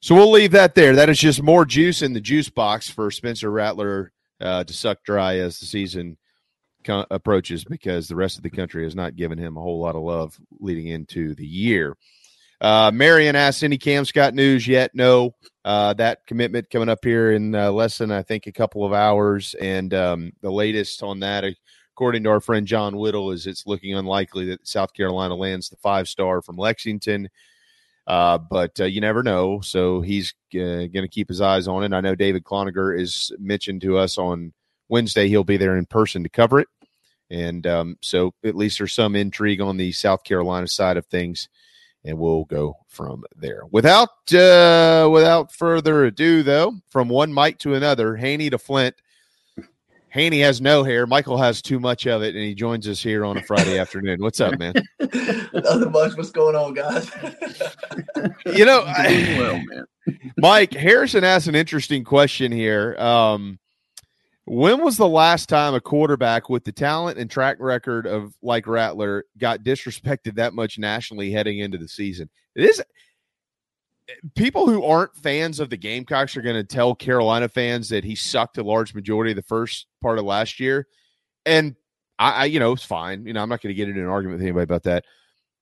So we'll leave that there. That is just more juice in the juice box for Spencer Rattler uh, to suck dry as the season co- approaches because the rest of the country has not given him a whole lot of love leading into the year. Uh, Marion asked any Cam Scott news yet? No. Uh, that commitment coming up here in uh, less than I think a couple of hours, and um, the latest on that, according to our friend John Whittle, is it's looking unlikely that South Carolina lands the five star from Lexington. Uh, but uh, you never know. So he's uh, going to keep his eyes on it. I know David Cloninger is mentioned to us on Wednesday. He'll be there in person to cover it. And um, so at least there's some intrigue on the South Carolina side of things, and we'll go from there. Without uh, without further ado, though, from one Mike to another, Haney to Flint. Haney has no hair. Michael has too much of it, and he joins us here on a Friday afternoon. What's up, man? Nothing much. What's going on, guys? you know, I, well, man. Mike Harrison asked an interesting question here. Um, when was the last time a quarterback with the talent and track record of like Rattler got disrespected that much nationally heading into the season? It is people who aren't fans of the Gamecocks are going to tell Carolina fans that he sucked a large majority of the first part of last year. And I, I you know, it's fine. You know, I'm not going to get into an argument with anybody about that.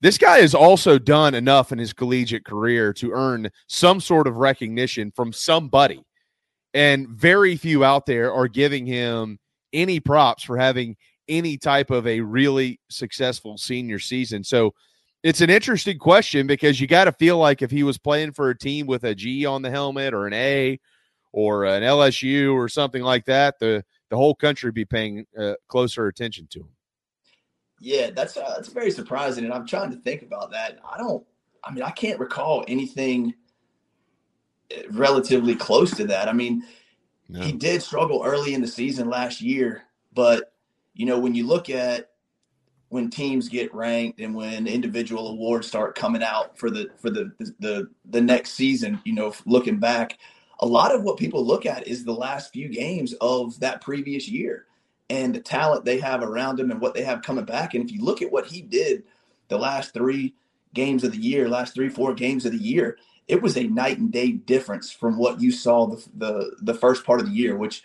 This guy has also done enough in his collegiate career to earn some sort of recognition from somebody and very few out there are giving him any props for having any type of a really successful senior season. So it's an interesting question because you got to feel like if he was playing for a team with a G on the helmet or an A or an LSU or something like that, the the whole country be paying uh, closer attention to him. Yeah, that's uh, that's very surprising, and I'm trying to think about that. I don't. I mean, I can't recall anything relatively close to that. I mean, no. he did struggle early in the season last year, but you know, when you look at when teams get ranked and when individual awards start coming out for the for the the the next season, you know, looking back, a lot of what people look at is the last few games of that previous year and the talent they have around him and what they have coming back. And if you look at what he did the last three games of the year, last three, four games of the year, it was a night and day difference from what you saw the the, the first part of the year, which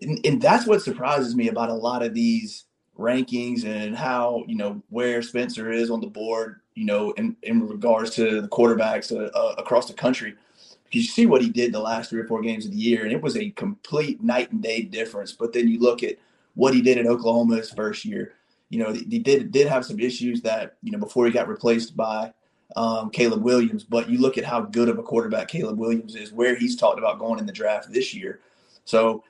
and, and that's what surprises me about a lot of these rankings and how you know where Spencer is on the board, you know, in in regards to the quarterbacks uh, uh, across the country. Because you see what he did the last three or four games of the year, and it was a complete night and day difference. But then you look at what he did at Oklahoma his first year. You know, he did did have some issues that you know before he got replaced by um, Caleb Williams, but you look at how good of a quarterback Caleb Williams is, where he's talked about going in the draft this year. So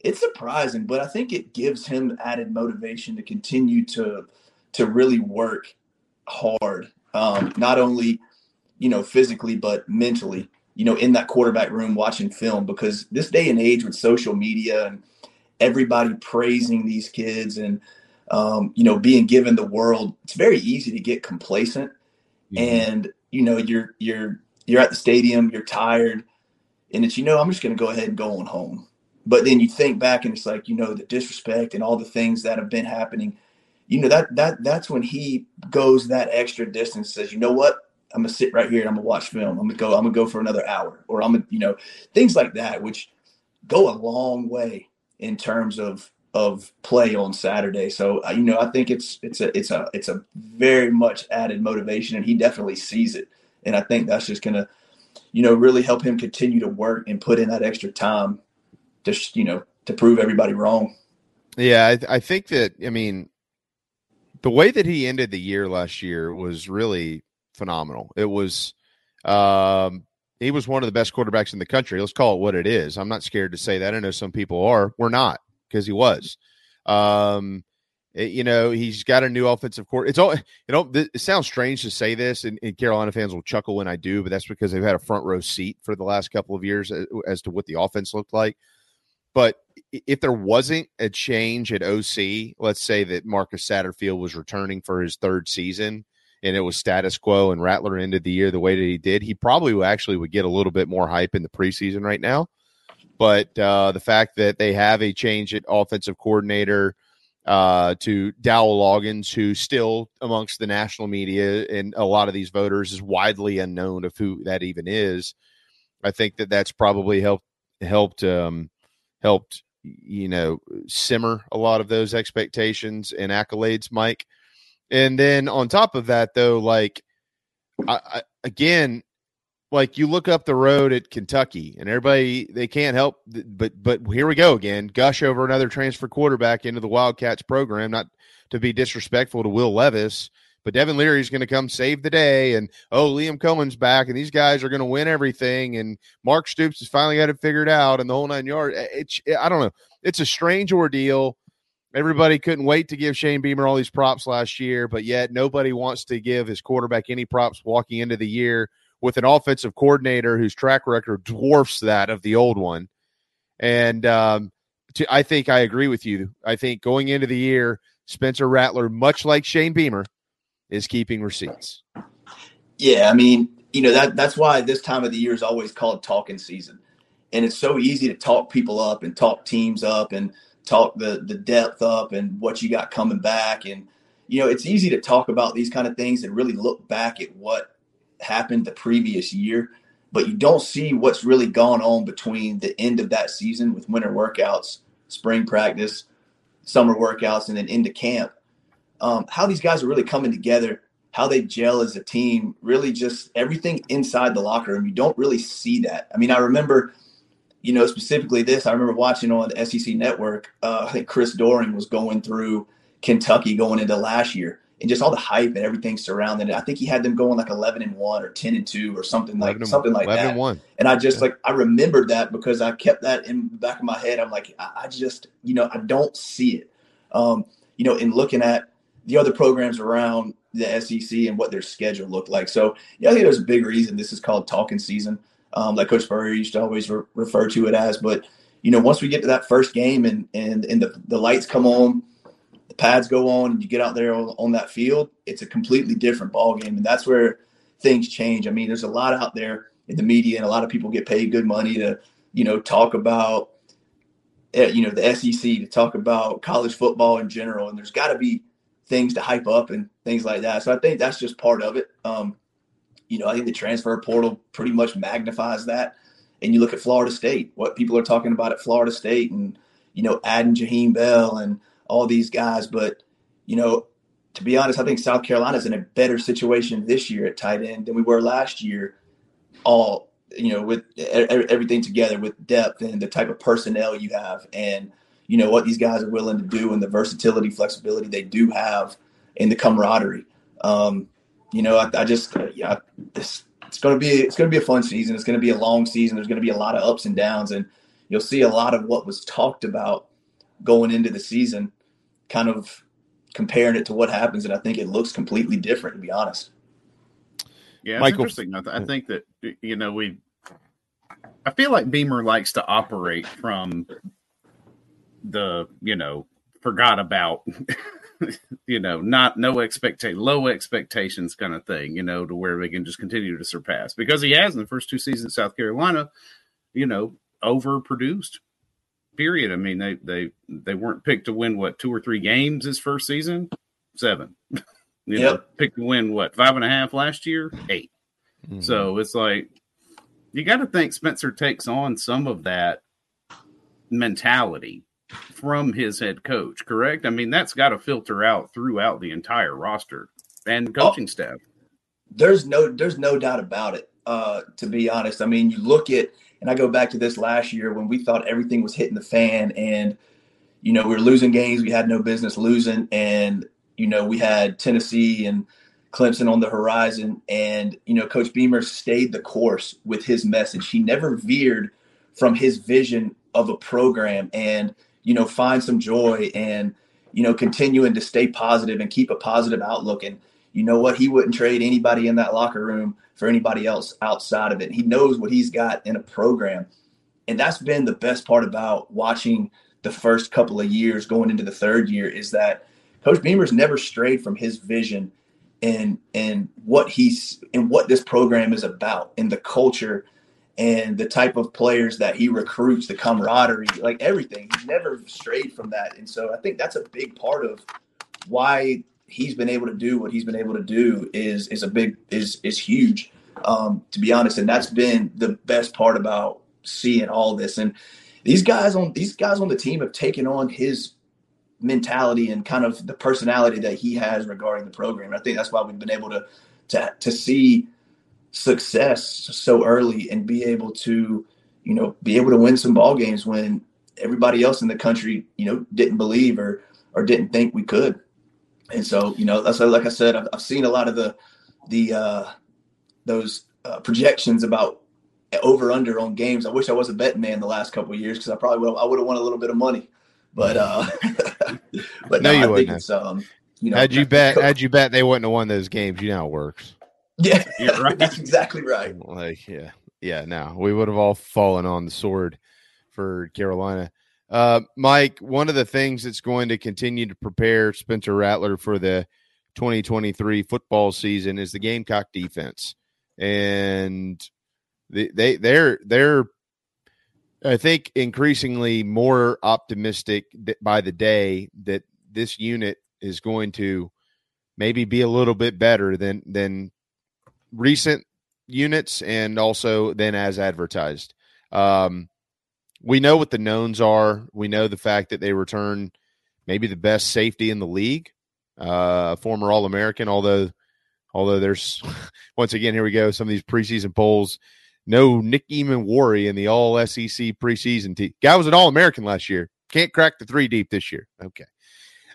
it's surprising, but I think it gives him added motivation to continue to to really work hard, um, not only you know physically but mentally. you know, in that quarterback room watching film because this day and age with social media and everybody praising these kids and um, you know being given the world, it's very easy to get complacent. Mm-hmm. And you know, you're you're you're at the stadium, you're tired, and it's you know, I'm just going to go ahead and go on home. But then you think back and it's like you know the disrespect and all the things that have been happening. You know that that that's when he goes that extra distance. Says, you know what, I'm gonna sit right here and I'm gonna watch film. I'm gonna go. I'm gonna go for another hour, or I'm gonna, you know, things like that, which go a long way in terms of of play on Saturday. So uh, you know, I think it's it's a it's a it's a very much added motivation, and he definitely sees it. And I think that's just gonna, you know, really help him continue to work and put in that extra time, just you know, to prove everybody wrong. Yeah, I, I think that I mean, the way that he ended the year last year was really phenomenal. It was um, he was one of the best quarterbacks in the country. Let's call it what it is. I'm not scared to say that. I know some people are. We're not because he was. Um, it, you know, he's got a new offensive court. It's all you know. Th- it sounds strange to say this, and, and, Carolina fans will chuckle when I do, but that's because they've had a front row seat for the last couple of years as, as to what the offense looked like. But if there wasn't a change at OC, let's say that Marcus Satterfield was returning for his third season, and it was status quo and Rattler ended the year the way that he did, he probably actually would get a little bit more hype in the preseason right now. But uh, the fact that they have a change at offensive coordinator uh, to Dowell Loggains, who still amongst the national media and a lot of these voters is widely unknown of who that even is. I think that that's probably helped helped um, helped you know simmer a lot of those expectations and accolades, Mike. And then on top of that, though, like I, I, again, like you look up the road at Kentucky, and everybody they can't help, but but here we go again, gush over another transfer quarterback into the Wildcats program. Not to be disrespectful to Will Levis, but Devin Leary is going to come save the day, and oh, Liam Coen's back, and these guys are going to win everything, and Mark Stoops has finally got it figured out, and the whole nine yards. It's I don't know, it's a strange ordeal Everybody couldn't wait to give Shane Beamer all these props last year, but yet nobody wants to give his quarterback any props walking into the year with an offensive coordinator whose track record dwarfs that of the old one. And um, to, I think I agree with you. I think going into the year, Spencer Rattler, much like Shane Beamer, is keeping receipts. Yeah, I mean, you know that that's why this time of the year is always called talking season, and it's so easy to talk people up and talk teams up and talk the the depth up and what you got coming back and you know it's easy to talk about these kind of things and really look back at what happened the previous year but you don't see what's really gone on between the end of that season with winter workouts spring practice summer workouts and then into camp um, how these guys are really coming together how they gel as a team really just everything inside the locker room you don't really see that i mean i remember you know, specifically this, I remember watching on the SEC network. Uh, I think Chris Doering was going through Kentucky going into last year and just all the hype and everything surrounding it. I think he had them going like 11 and 1 or 10 and 2 or something like something like 11 that. And, 1. and I just yeah. like I remembered that because I kept that in the back of my head. I'm like I, I just, you know, I don't see it. Um, you know, in looking at the other programs around the SEC and what their schedule looked like. So, yeah, I think there's a big reason this is called talking season um, like Coach Spurrier used to always re- refer to it as. But you know, once we get to that first game and and and the the lights come on, the pads go on, and you get out there on, that field, it's a completely different ball game, and that's where things change. I mean, there's a lot out there in the media, and a lot of people get paid good money to you know talk about eh, you know the SEC to talk about college football in general, and there's got to be things to hype up and things like that. So I think that's just part of it. Um, you know, I think the transfer portal pretty much magnifies that. And you look at Florida State, what people are talking about at Florida State, and you know, adding Jaheim Bell and all these guys. But you know, to be honest, I think South Carolina is in a better situation this year at tight end than we were last year. All you know, with everything together, with depth and the type of personnel you have, and you know what these guys are willing to do, and the versatility, flexibility they do have, and the camaraderie. Um, you know, I, I just yeah, this it's going to be it's going to be a fun season. It's going to be a long season. There's going to be a lot of ups and downs, and you'll see a lot of what was talked about going into the season, kind of comparing it to what happens, and I think it looks completely different. To be honest. Yeah, it's Michael. interesting. I, th- I think that you know we I feel like Beamer likes to operate from the you know forgot about you know not no expectation low expectations kind of thing you know to where they can just continue to surpass because he has in the first two seasons south carolina you know overproduced period i mean they they they weren't picked to win what two or three games his first season seven you yep. know picked to win what five and a half last year 8 mm-hmm. so it's like you got to think spencer takes on some of that mentality from his head coach, correct? I mean, that's got to filter out throughout the entire roster and oh. coaching oh, staff. There's no there's no doubt about it. Uh, to be honest, I mean, you look at and I go back to this last year when we thought everything was hitting the fan and you know, we were losing games we had no business losing and you know, we had Tennessee and Clemson on the horizon and you know, coach Beamer stayed the course with his message. He never veered from his vision of a program and you know, find some joy and, you know, continuing to stay positive and keep a positive outlook. And you know what? He wouldn't trade anybody in that locker room for anybody else outside of it. He knows what he's got in a program. And that's been the best part about watching the first couple of years going into the third year is that Coach Beamer's never strayed from his vision and and what he's and what this program is about and the culture and the type of players that he recruits, the camaraderie, like everything. He's never strayed from that. And so I think that's a big part of why he's been able to do what he's been able to do is is a big is is huge. Um, to be honest, and that's been the best part about seeing all this. And these guys on these guys on the team have taken on his mentality and kind of the personality that he has regarding the program. And I think that's why we've been able to to to see success so early and be able to, you know, be able to win some ball games when everybody else in the country, you know, didn't believe or or didn't think we could. And so, you know, that's like I said, I've, I've seen a lot of the the uh, those uh, projections about over under on games. I wish I was a betting man the last couple of years because I probably would I would have won a little bit of money. But uh, but no, no you I wouldn't. think um, you know, had you bet, had you bet they wouldn't have won those games. You know it works. Yeah, right. that's exactly right. Like, yeah, yeah. Now we would have all fallen on the sword for Carolina. Uh, Mike, one of the things that's going to continue to prepare Spencer Rattler for the 2023 football season is the Gamecock defense, and they, they they're they're I think increasingly more optimistic by the day that this unit is going to maybe be a little bit better than than recent units and also than as advertised. Um, we know what the knowns are. We know the fact that they return maybe the best safety in the league, uh, former All American. Although, although there's once again here we go some of these preseason polls. No Nick Emmanwori in the All SEC preseason team. Guy was an All American last year. Can't crack the three deep this year. Okay.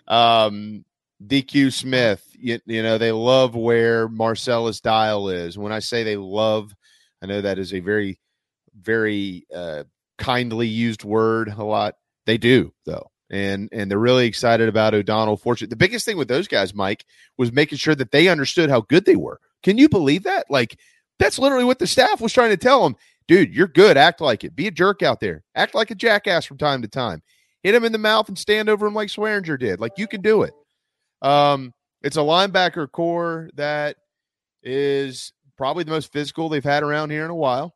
Um, DQ Smith, you, you know, they love where Marcellus Dial is. When I say they love, I know that is a very, very uh, kindly used word a lot. They do, though. And and they're really excited about O'Donnell Fortune. The biggest thing with those guys, Mike, was making sure that they understood how good they were. Can you believe that? Like, that's literally what the staff was trying to tell them. Dude, you're good. Act like it. Be a jerk out there. Act like a jackass from time to time. Hit him in the mouth and stand over him like Swearinger did. Like you can do it. Um, it's a linebacker corps that is probably the most physical they've had around here in a while.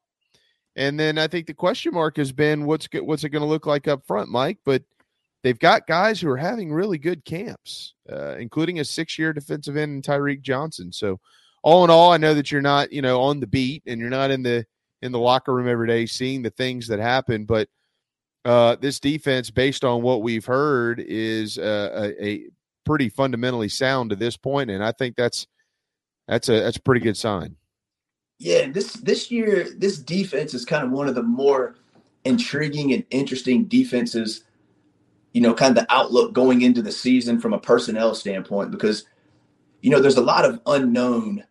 And then I think the question mark has been what's what's it going to look like up front, Mike? But they've got guys who are having really good camps, uh, including a six-year defensive end Tyreek Johnson. So, all in all, I know that you're not you know on the beat and you're not in the in the locker room every day seeing the things that happen, but uh, this defense, based on what we've heard, is uh, a, a pretty fundamentally sound to this point, and I think that's that's a that's a pretty good sign. Yeah, this this year, this defense is kind of one of the more intriguing and interesting defenses. You know, kind of the outlook going into the season from a personnel standpoint, because you know there's a lot of unknown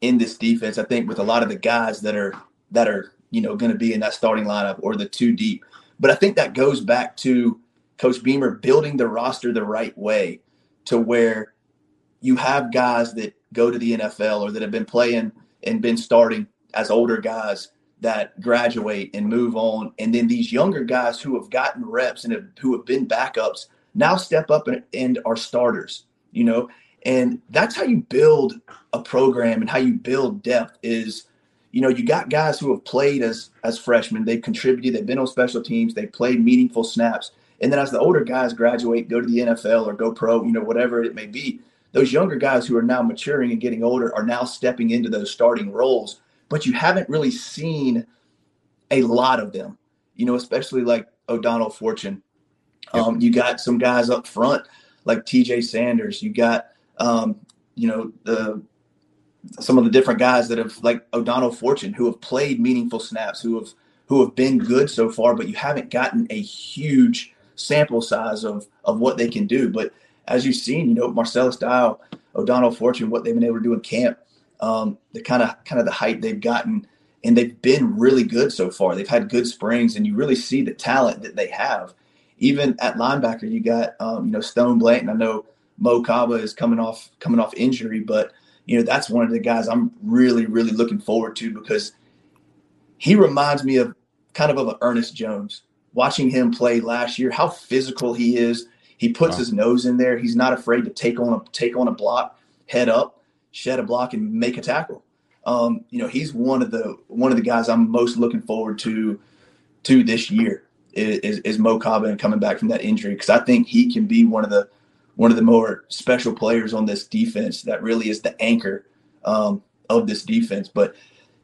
in this defense. I think with a lot of the guys that are that are you know going to be in that starting lineup or the two deep. But I think that goes back to Coach Beamer building the roster the right way to where you have guys that go to the NFL or that have been playing and been starting as older guys that graduate and move on, and then these younger guys who have gotten reps and have, who have been backups now step up and, and are starters. You know, and that's how you build a program and how you build depth is you know you got guys who have played as as freshmen. They've contributed. They've been on special teams. They've played meaningful snaps. And then as the older guys graduate go to the nfl or go pro you know whatever it may be those younger guys who are now maturing and getting older are now stepping into those starting roles but you haven't really seen a lot of them. You know especially like o'donnell fortune. Um, you got some guys up front like tj sanders. You got um, you know, the some of the different guys that have like O'Donnell Fortune who have played meaningful snaps, who have who have been good so far, but you haven't gotten a huge sample size of of what they can do. But as you've seen, you know, Marcellus Dial, O'Donnell Fortune, what they've been able to do in camp, um, the kind of kind of the height they've gotten, and they've been really good so far. They've had good springs, and you really see the talent that they have. Even at linebacker, you got um, you know Stone Blanton. I know Mo Kaba is coming off coming off injury, but you know that's one of the guys I'm really really looking forward to because he reminds me of kind of of an Ernest Jones. Watching him play last year, how physical he is. He puts wow. his nose in there. He's not afraid to take on a take on a block, head up, shed a block, and make a tackle. Um, you know, he's one of the one of the guys I'm most looking forward to to this year is, is Mo and coming back from that injury because I think he can be one of the one of the more special players on this defense that really is the anchor um, of this defense. But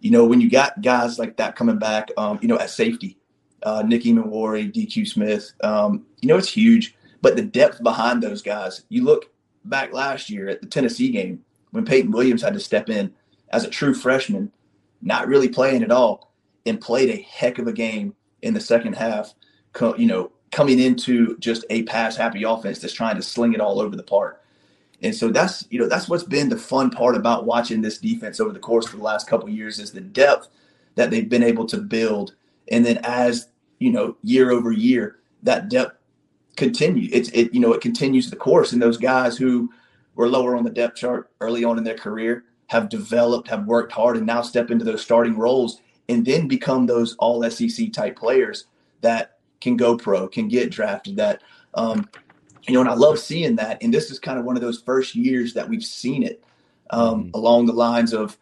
you know, when you got guys like that coming back, um, you know, at safety, uh, Nick DQ Smith, um, you know, it's huge. But the depth behind those guys, you look back last year at the Tennessee game when Peyton Williams had to step in as a true freshman, not really playing at all, and played a heck of a game in the second half. You know, coming into just a pass happy offense that's trying to sling it all over the park. And so that's you know that's what's been the fun part about watching this defense over the course of the last couple years is the depth that they've been able to build. And then as you know, year over year, that depth continue. It's it you know it continues the course. And those guys who were lower on the depth chart early on in their career have developed, have worked hard, and now step into those starting roles and then become those all SEC type players that can go pro, can get drafted. That um, you know, and I love seeing that. And this is kind of one of those first years that we've seen it um, mm-hmm. along the lines of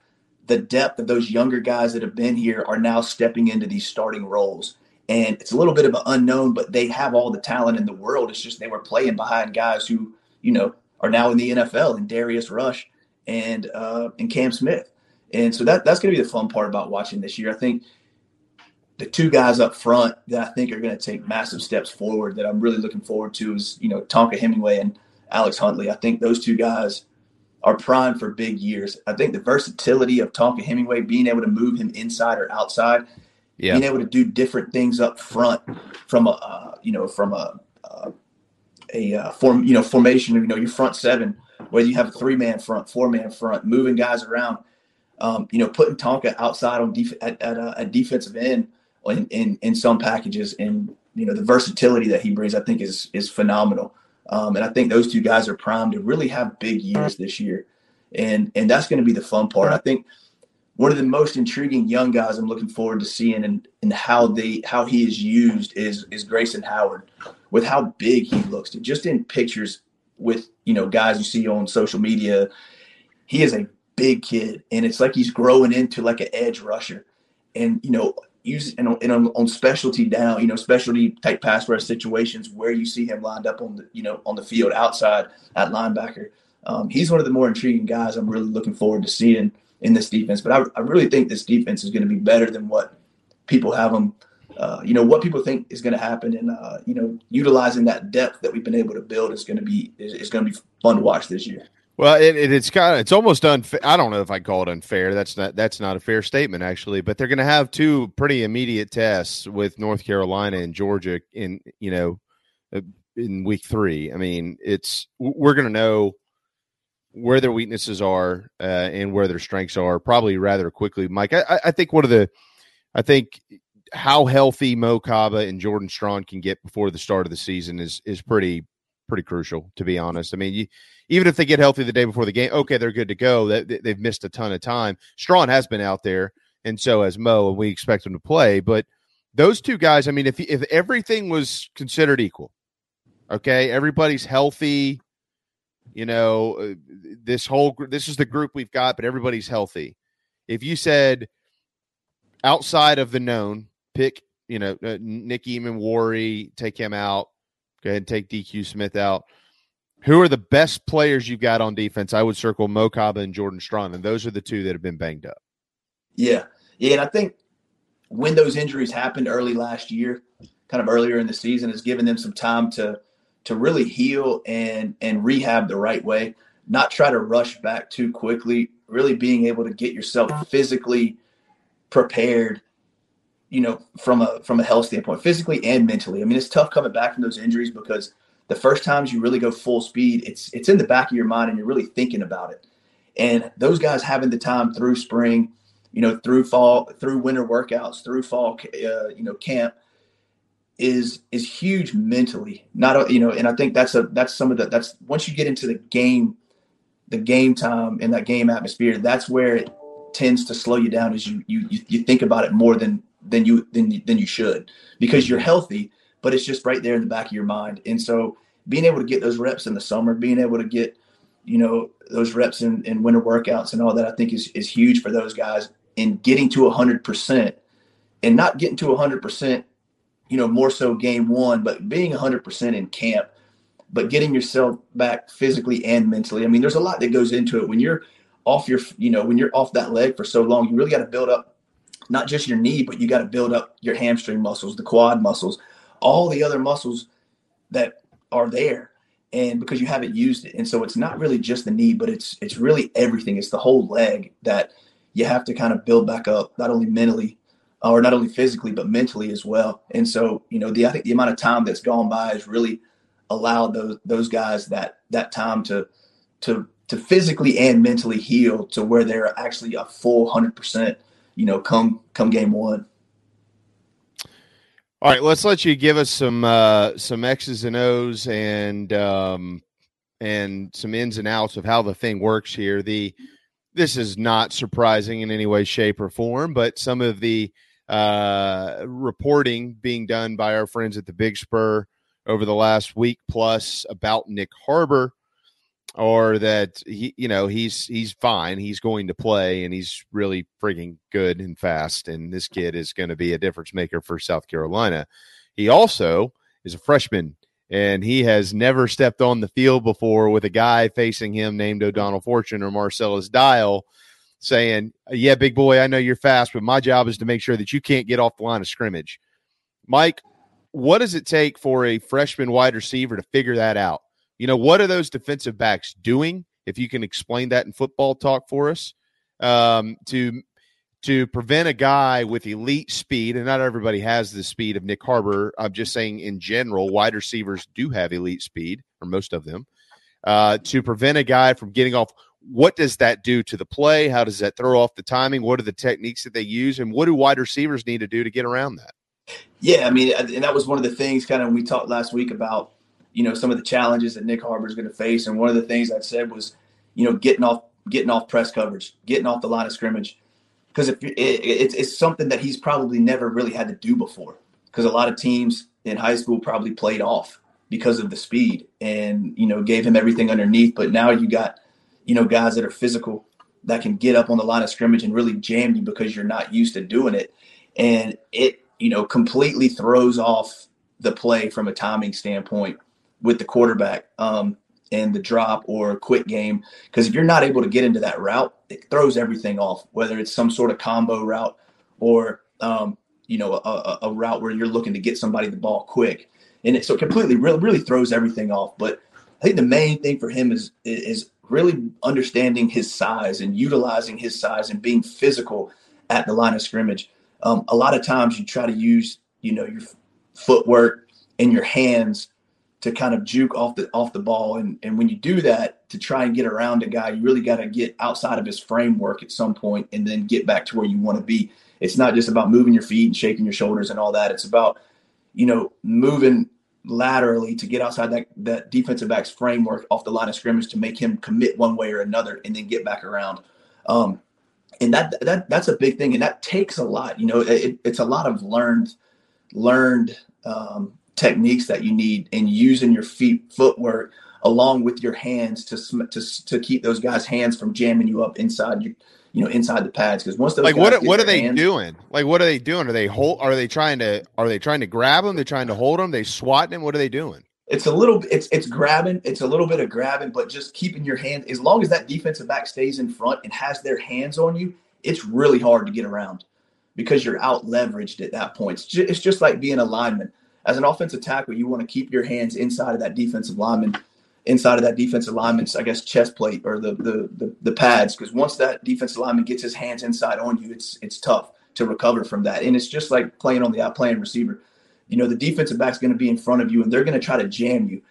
the depth of those younger guys that have been here are now stepping into these starting roles. And it's a little bit of an unknown, but they have all the talent in the world. It's just they were playing behind guys who, you know, are now in the NFL and Darius Rush and uh, and Cam Smith. And so that that's going to be the fun part about watching this year. I think the two guys up front that I think are going to take massive steps forward that I'm really looking forward to is, you know, Tonka Hemingway and Alex Huntley. I think those two guys are primed for big years. I think the versatility of Tonka Hemingway, being able to move him inside or outside, yeah. being able to do different things up front from a, uh, you know, from a, uh, a uh, form, you know, formation, of you know, your front seven, whether you have a three man front, four man front, moving guys around, um, you know, putting Tonka outside on def- at, at, uh, at defensive end in, in, in some packages. And, you know, the versatility that he brings, I think is, is phenomenal. Um, and I think those two guys are primed to really have big years this year. And, and that's going to be the fun part. I think one of the most intriguing young guys I'm looking forward to seeing and, and how they, how he is used is, is Grayson Howard with how big he looks just in pictures with, you know, guys you see on social media. He is a big kid and it's like he's growing into like an edge rusher. And, you know, use and, and on, on, specialty down, you know, specialty type pass rush situations where you see him lined up on the, you know, on the field outside at linebacker. Um, he's one of the more intriguing guys I'm really looking forward to seeing in this defense. But I, I really think this defense is going to be better than what people have them, uh, you know, what people think is going to happen. And, uh, you know, utilizing that depth that we've been able to build is going to be, is, is going to be fun to watch this year. Well, it, it, it's kind of it's almost unfair. I don't know if I call it unfair. That's not that's not a fair statement actually. But they're going to have two pretty immediate tests with North Carolina and Georgia in you know uh, in week three. I mean, it's we're going to know where their weaknesses are uh, and where their strengths are probably rather quickly. Mike, I, I think one of the I think how healthy Mo Kaba and Jordan Strachan can get before the start of the season is is pretty pretty crucial to be honest. I mean, you even if they get healthy the day before the game, okay, they're good to go. They, they've missed a ton of time. Strachan has been out there, and so has Mo, and we expect him to play. But those two guys, I mean, if if everything was considered equal, okay, everybody's healthy, you know, uh, this whole this is the group we've got, but everybody's healthy. If you said outside of the known, pick, you know, uh, Nick Emmanwori, take him out, go ahead and take DQ Smith out. Who are the best players you've got on defense? I would circle Mo Kaba and Jordan Strachan, and those are the two that have been banged up. Yeah, yeah, and I think when those injuries happened early last year, kind of earlier in the season, has given them some time to to really heal and and rehab the right way, not try to rush back too quickly. Really being able to get yourself physically prepared, you know, from a from a health standpoint, physically and mentally. I mean, it's tough coming back from those injuries because the first times you really go full speed, it's it's in the back of your mind and you're really thinking about it. And those guys having the time through spring, you know, through fall, through winter workouts, through fall, uh, you know, camp is is huge mentally. Not you know, and I think that's a that's some of the that's once you get into the game, the game time and that game atmosphere, that's where it tends to slow you down. As you you you think about it more than than you than than you should because you're healthy, but it's just right there in the back of your mind. And so being able to get those reps in the summer, being able to get you know those reps in, in winter workouts and all that, I think is is huge for those guys. And getting to hundred percent, and not getting to hundred percent you know, more so game one, but being 100% in camp, but getting yourself back physically and mentally. I mean, there's a lot that goes into it. When you're off your, you know, when you're off that leg for so long, you really got to build up not just your knee, but you got to build up your hamstring muscles, the quad muscles, all the other muscles that are there. And because you haven't used it. And so it's not really just the knee, but it's it's really everything. It's the whole leg that you have to kind of build back up, not only mentally, or not only physically but mentally as well. And so, you know, the I think the amount of time that's gone by has really allowed those those guys that that time to to to physically and mentally heal to where they're actually a full hundred percent, you know, come come game one. All right, let's let you give us some uh, some X's and O's and um, and some ins and outs of how the thing works here. The this is not surprising in any way, shape, or form, but some of the uh, reporting being done by our friends at the Big Spur over the last week plus about Nyck Harbor, or that he, you know, he's he's fine, he's going to play, and he's really freaking good and fast, and this kid is going to be a difference maker for South Carolina. He also is a freshman and he has never stepped on the field before with a guy facing him named O'Donnell Fortune or Marcellus Dial saying, Yeah, big boy, I know you're fast, but my job is to make sure that you can't get off the line of scrimmage. Mike, what does it take for a freshman wide receiver to figure that out? You know, what are those defensive backs doing? If you can explain that in football talk for us, um, to to prevent a guy with elite speed, and not everybody has the speed of Nyck Harbor. I'm just saying in general, wide receivers do have elite speed, or most of them. Uh, to prevent a guy from getting off what does that do to the play? How does that throw off the timing? What are the techniques that they use? And what do wide receivers need to do to get around that? Yeah, I mean, and that was one of the things kind of we talked last week about, you know, some of the challenges that Nyck Harbor is going to face. And one of the things I said was, you know, getting off getting off press coverage, getting off the line of scrimmage, because if it, it's it's something that he's probably never really had to do before. Because a lot of teams in high school probably played off because of the speed and you know gave him everything underneath. But now you got you know, guys that are physical that can get up on the line of scrimmage and really jam you because you're not used to doing it. And it, you know, completely throws off the play from a timing standpoint with the quarterback um, and the drop or quick game. Because if you're not able to get into that route, it throws everything off, whether it's some sort of combo route or, um, you know, a, a, route where you're looking to get somebody the ball quick. And it, so it completely really, really throws everything off. But I think the main thing for him is is really understanding his size and utilizing his size and being physical at the line of scrimmage. Um, a lot of times you try to use, you know, your footwork and your hands to kind of juke off the off the ball. And and when you do that to try and get around a guy, you really got to get outside of his framework at some point and then get back to where you want to be. It's not just about moving your feet and shaking your shoulders and all that. It's about, you know, moving laterally to get outside that, that defensive back's framework off the line of scrimmage to make him commit one way or another and then get back around. Um, and that that that's a big thing, and that takes a lot. You know, it, it's a lot of learned learned um, techniques that you need in using your feet footwork along with your hands to to to keep those guys' hands from jamming you up inside your you know inside the pads because once those like what what are they hands, doing? Like what are they doing? Are they hold? Are they trying to? Are they trying to grab them? They're trying to hold them. They swatting them. What are they doing? It's a little. It's it's grabbing. It's a little bit of grabbing, but just keeping your hand. As long as that defensive back stays in front and has their hands on you, it's really hard to get around because you're out leveraged at that point. It's just, it's just like being a lineman. As an offensive tackle, you want to keep your hands inside of that defensive lineman inside of that defensive lineman's, I guess, chest plate or the the the, the pads. Because once that defensive lineman gets his hands inside on you, it's it's tough to recover from that. And it's just like playing on the out playing receiver. You know, the defensive back's going to be in front of you, and they're going to try to jam you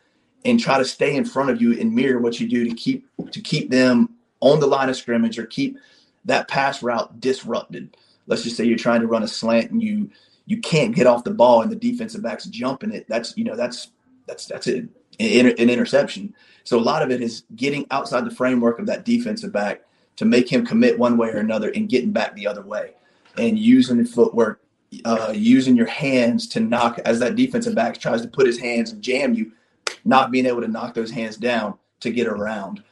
and try to stay in front of you and mirror what you do to keep to keep them on the line of scrimmage or keep that pass route disrupted. Let's just say you're trying to run a slant and you you can't get off the ball and the defensive back's jumping it. That's you know that's that's that's it an interception. So a lot of it is getting outside the framework of that defensive back to make him commit one way or another and getting back the other way and using the footwork, uh, using your hands to knock as that defensive back tries to put his hands and jam you, not being able to knock those hands down to get around.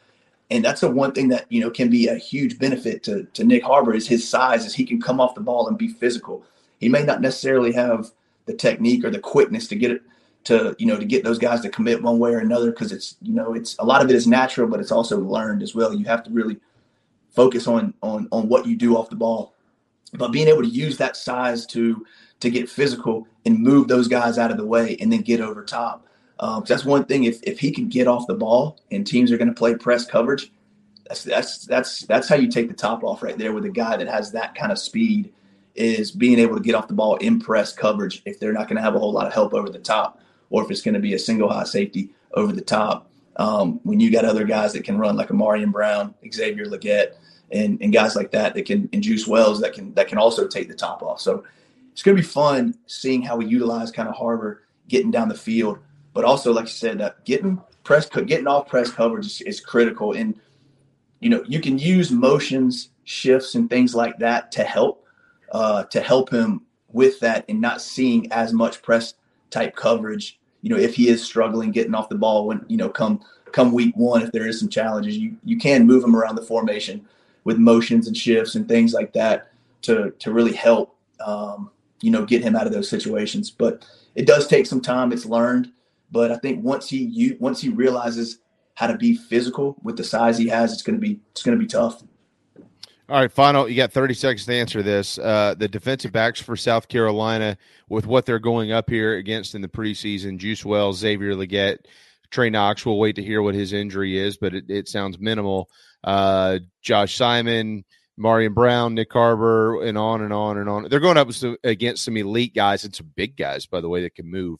And that's the one thing that, you know, can be a huge benefit to, to Nyck Harbor is his size is he can come off the ball and be physical. He may not necessarily have the technique or the quickness to get it to you know to get those guys to commit one way or another because it's you know it's a lot of it is natural but it's also learned as well. You have to really focus on on on what you do off the ball. But being able to use that size to to get physical and move those guys out of the way and then get over top. Um, that's one thing if, if he can get off the ball and teams are going to play press coverage that's that's that's that's how you take the top off right there with a guy that has that kind of speed is being able to get off the ball in press coverage if they're not going to have a whole lot of help over the top or if it's going to be a single high safety over the top. Um, when you got other guys that can run like a Marion Brown, Xavier Legette, and, and guys like that that can and Juice Wells that can that can also take the top off. So it's going to be fun seeing how we utilize kind of Harbor getting down the field, but also like you said, uh, getting press getting off press coverage is, is critical. And you know you can use motions, shifts, and things like that to help uh, to help him with that and not seeing as much press type coverage you know, if he is struggling getting off the ball when, you know, come come week one, if there is some challenges, you you can move him around the formation with motions and shifts and things like that to to really help um, you know, get him out of those situations. But it does take some time. It's learned. But I think once he you once he realizes how to be physical with the size he has, it's gonna be it's gonna be tough. All right, final. You got 30 seconds to answer this. Uh, the defensive backs for South Carolina, with what they're going up here against in the preseason, Juice Wells, Xavier Legette, Trey Knox. We'll wait to hear what his injury is, but it, it sounds minimal. Uh, Josh Simon, Marion Brown, Nick Carver, and on and on and on. They're going up against some elite guys and some big guys, by the way, that can move.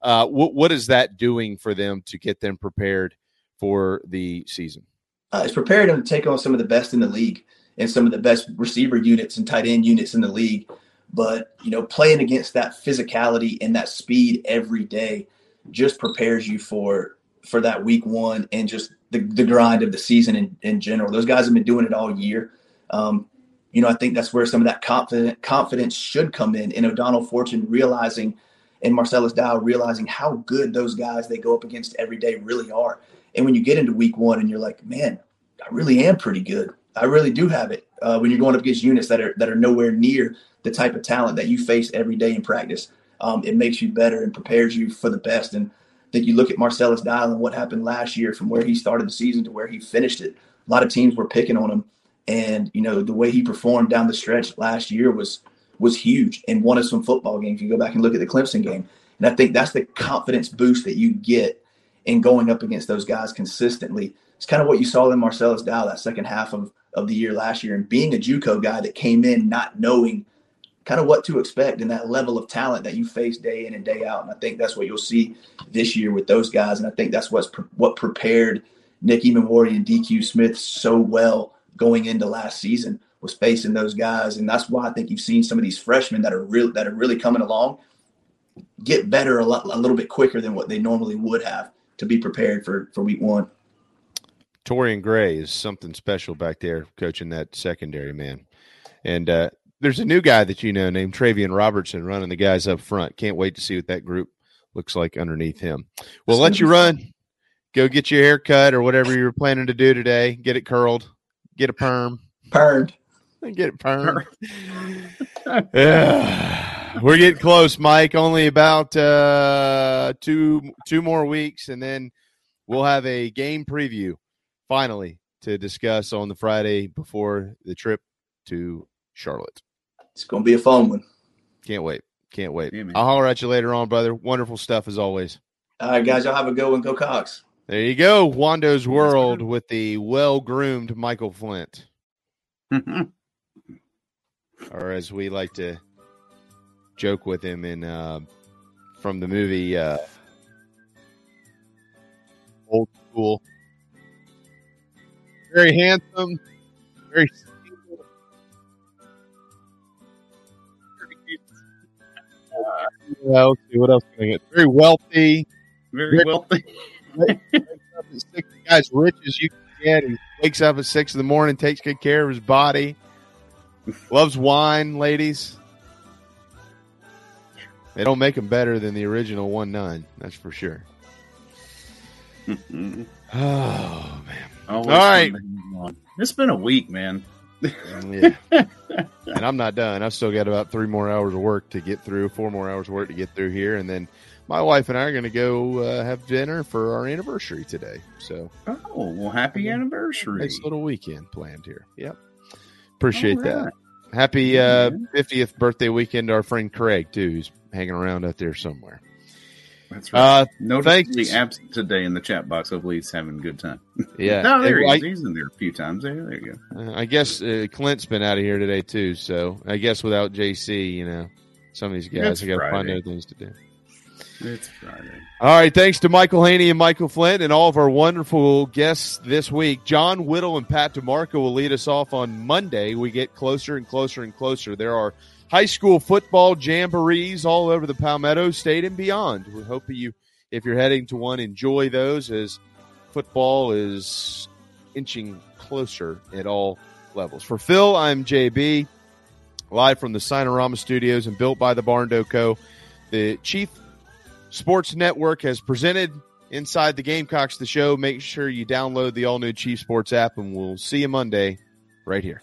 Uh, what, what is that doing for them to get them prepared for the season? Uh, it's preparing them to take on some of the best in the league and some of the best receiver units and tight end units in the league. But you know, playing against that physicality and that speed every day just prepares you for for that week one and just the, the grind of the season in, in general. Those guys have been doing it all year. Um, you know, I think that's where some of that confident confidence should come in. And O'Donnell Fortune realizing and Marcellus Dial realizing how good those guys they go up against every day really are. And when you get into week one and you're like, man, I really am pretty good. I really do have it. Uh, when you're going up against units that are that are nowhere near the type of talent that you face every day in practice, um, it makes you better and prepares you for the best. And I think you look at Marcellus Dial and what happened last year from where he started the season to where he finished it. A lot of teams were picking on him, and you know the way he performed down the stretch last year was was huge and won us some football games. You go back and look at the Clemson game, and I think that's the confidence boost that you get in going up against those guys consistently. It's kind of what you saw in Marcellus Dial that second half of of the year last year and being a JUCO guy that came in not knowing kind of what to expect and that level of talent that you face day in and day out. And I think that's what you'll see this year with those guys. And I think that's what's pre- what prepared Nicky Emmanwori and DQ Smith so well going into last season was facing those guys. And that's why I think you've seen some of these freshmen that are real that are really coming along get better a, lot, a little bit quicker than what they normally would have to be prepared for for week one. Torrian Gray is something special back there coaching that secondary, man. And uh, there's a new guy that you know named Travian Robertson running the guys up front. Can't wait to see what that group looks like underneath him. We'll let you run. Go get your hair cut or whatever you're planning to do today. Get it curled. Get a perm. Permed. Get it perm. yeah. We're getting close, Mike. Only about uh, two two more weeks, and then we'll have a game preview finally to discuss on the Friday before the trip to Charlotte. It's going to be a fun one. Can't wait. Can't wait. Yeah. I'll holler at you later on, brother. Wonderful stuff as always. All right, guys, y'all have a good one. Go Cox. There you go. Wando's World with the well groomed Michael Flint. or as we like to joke with him in uh, from the movie uh, Old School. Very handsome, very single. Uh, see what else can I get. Very wealthy. Very wealthy. wakes up at six, guy's rich as you can get. He wakes up at six in the morning, takes good care of his body, loves wine, ladies. They don't make him better than the original one nine. That's for sure. oh man! Always All right. fun to have on. It's been a week, man. yeah. and I'm not done. I've still got about three more hours of work to get through, four more hours of work to get through here, and then my wife and I are going to go uh, have dinner for our anniversary today. So, oh well, happy anniversary! Nice little weekend planned here. Yep, appreciate All that. right. Happy uh, 50th birthday weekend to our friend Craig too, who's hanging around out there somewhere. That's right. Uh, Noticeably thanks. absent today in the chat box. Hopefully, he's having a good time. Yeah. no, there And he is. He's in there a few times. There, there you go. Uh, I guess uh, Clint's been out of here today too, so I guess without JC, you know, some of these guys have got to find other things to do. It's Friday. All right, thanks to Michael Haney and Michael Flint and all of our wonderful guests this week. John Whittle and Pat DeMarco will lead us off on Monday. We get closer and closer and closer. There are high school football jamborees all over the Palmetto State and beyond. We hope you, if you're heading to one, enjoy those as football is inching closer at all levels. For Phil, I'm JB, live from the Signarama Studios and built by the Barn Co. The Chief Sports Network has presented Inside the Gamecocks, the show. Make sure you download the all new Chief Sports app, and we'll see you Monday right here.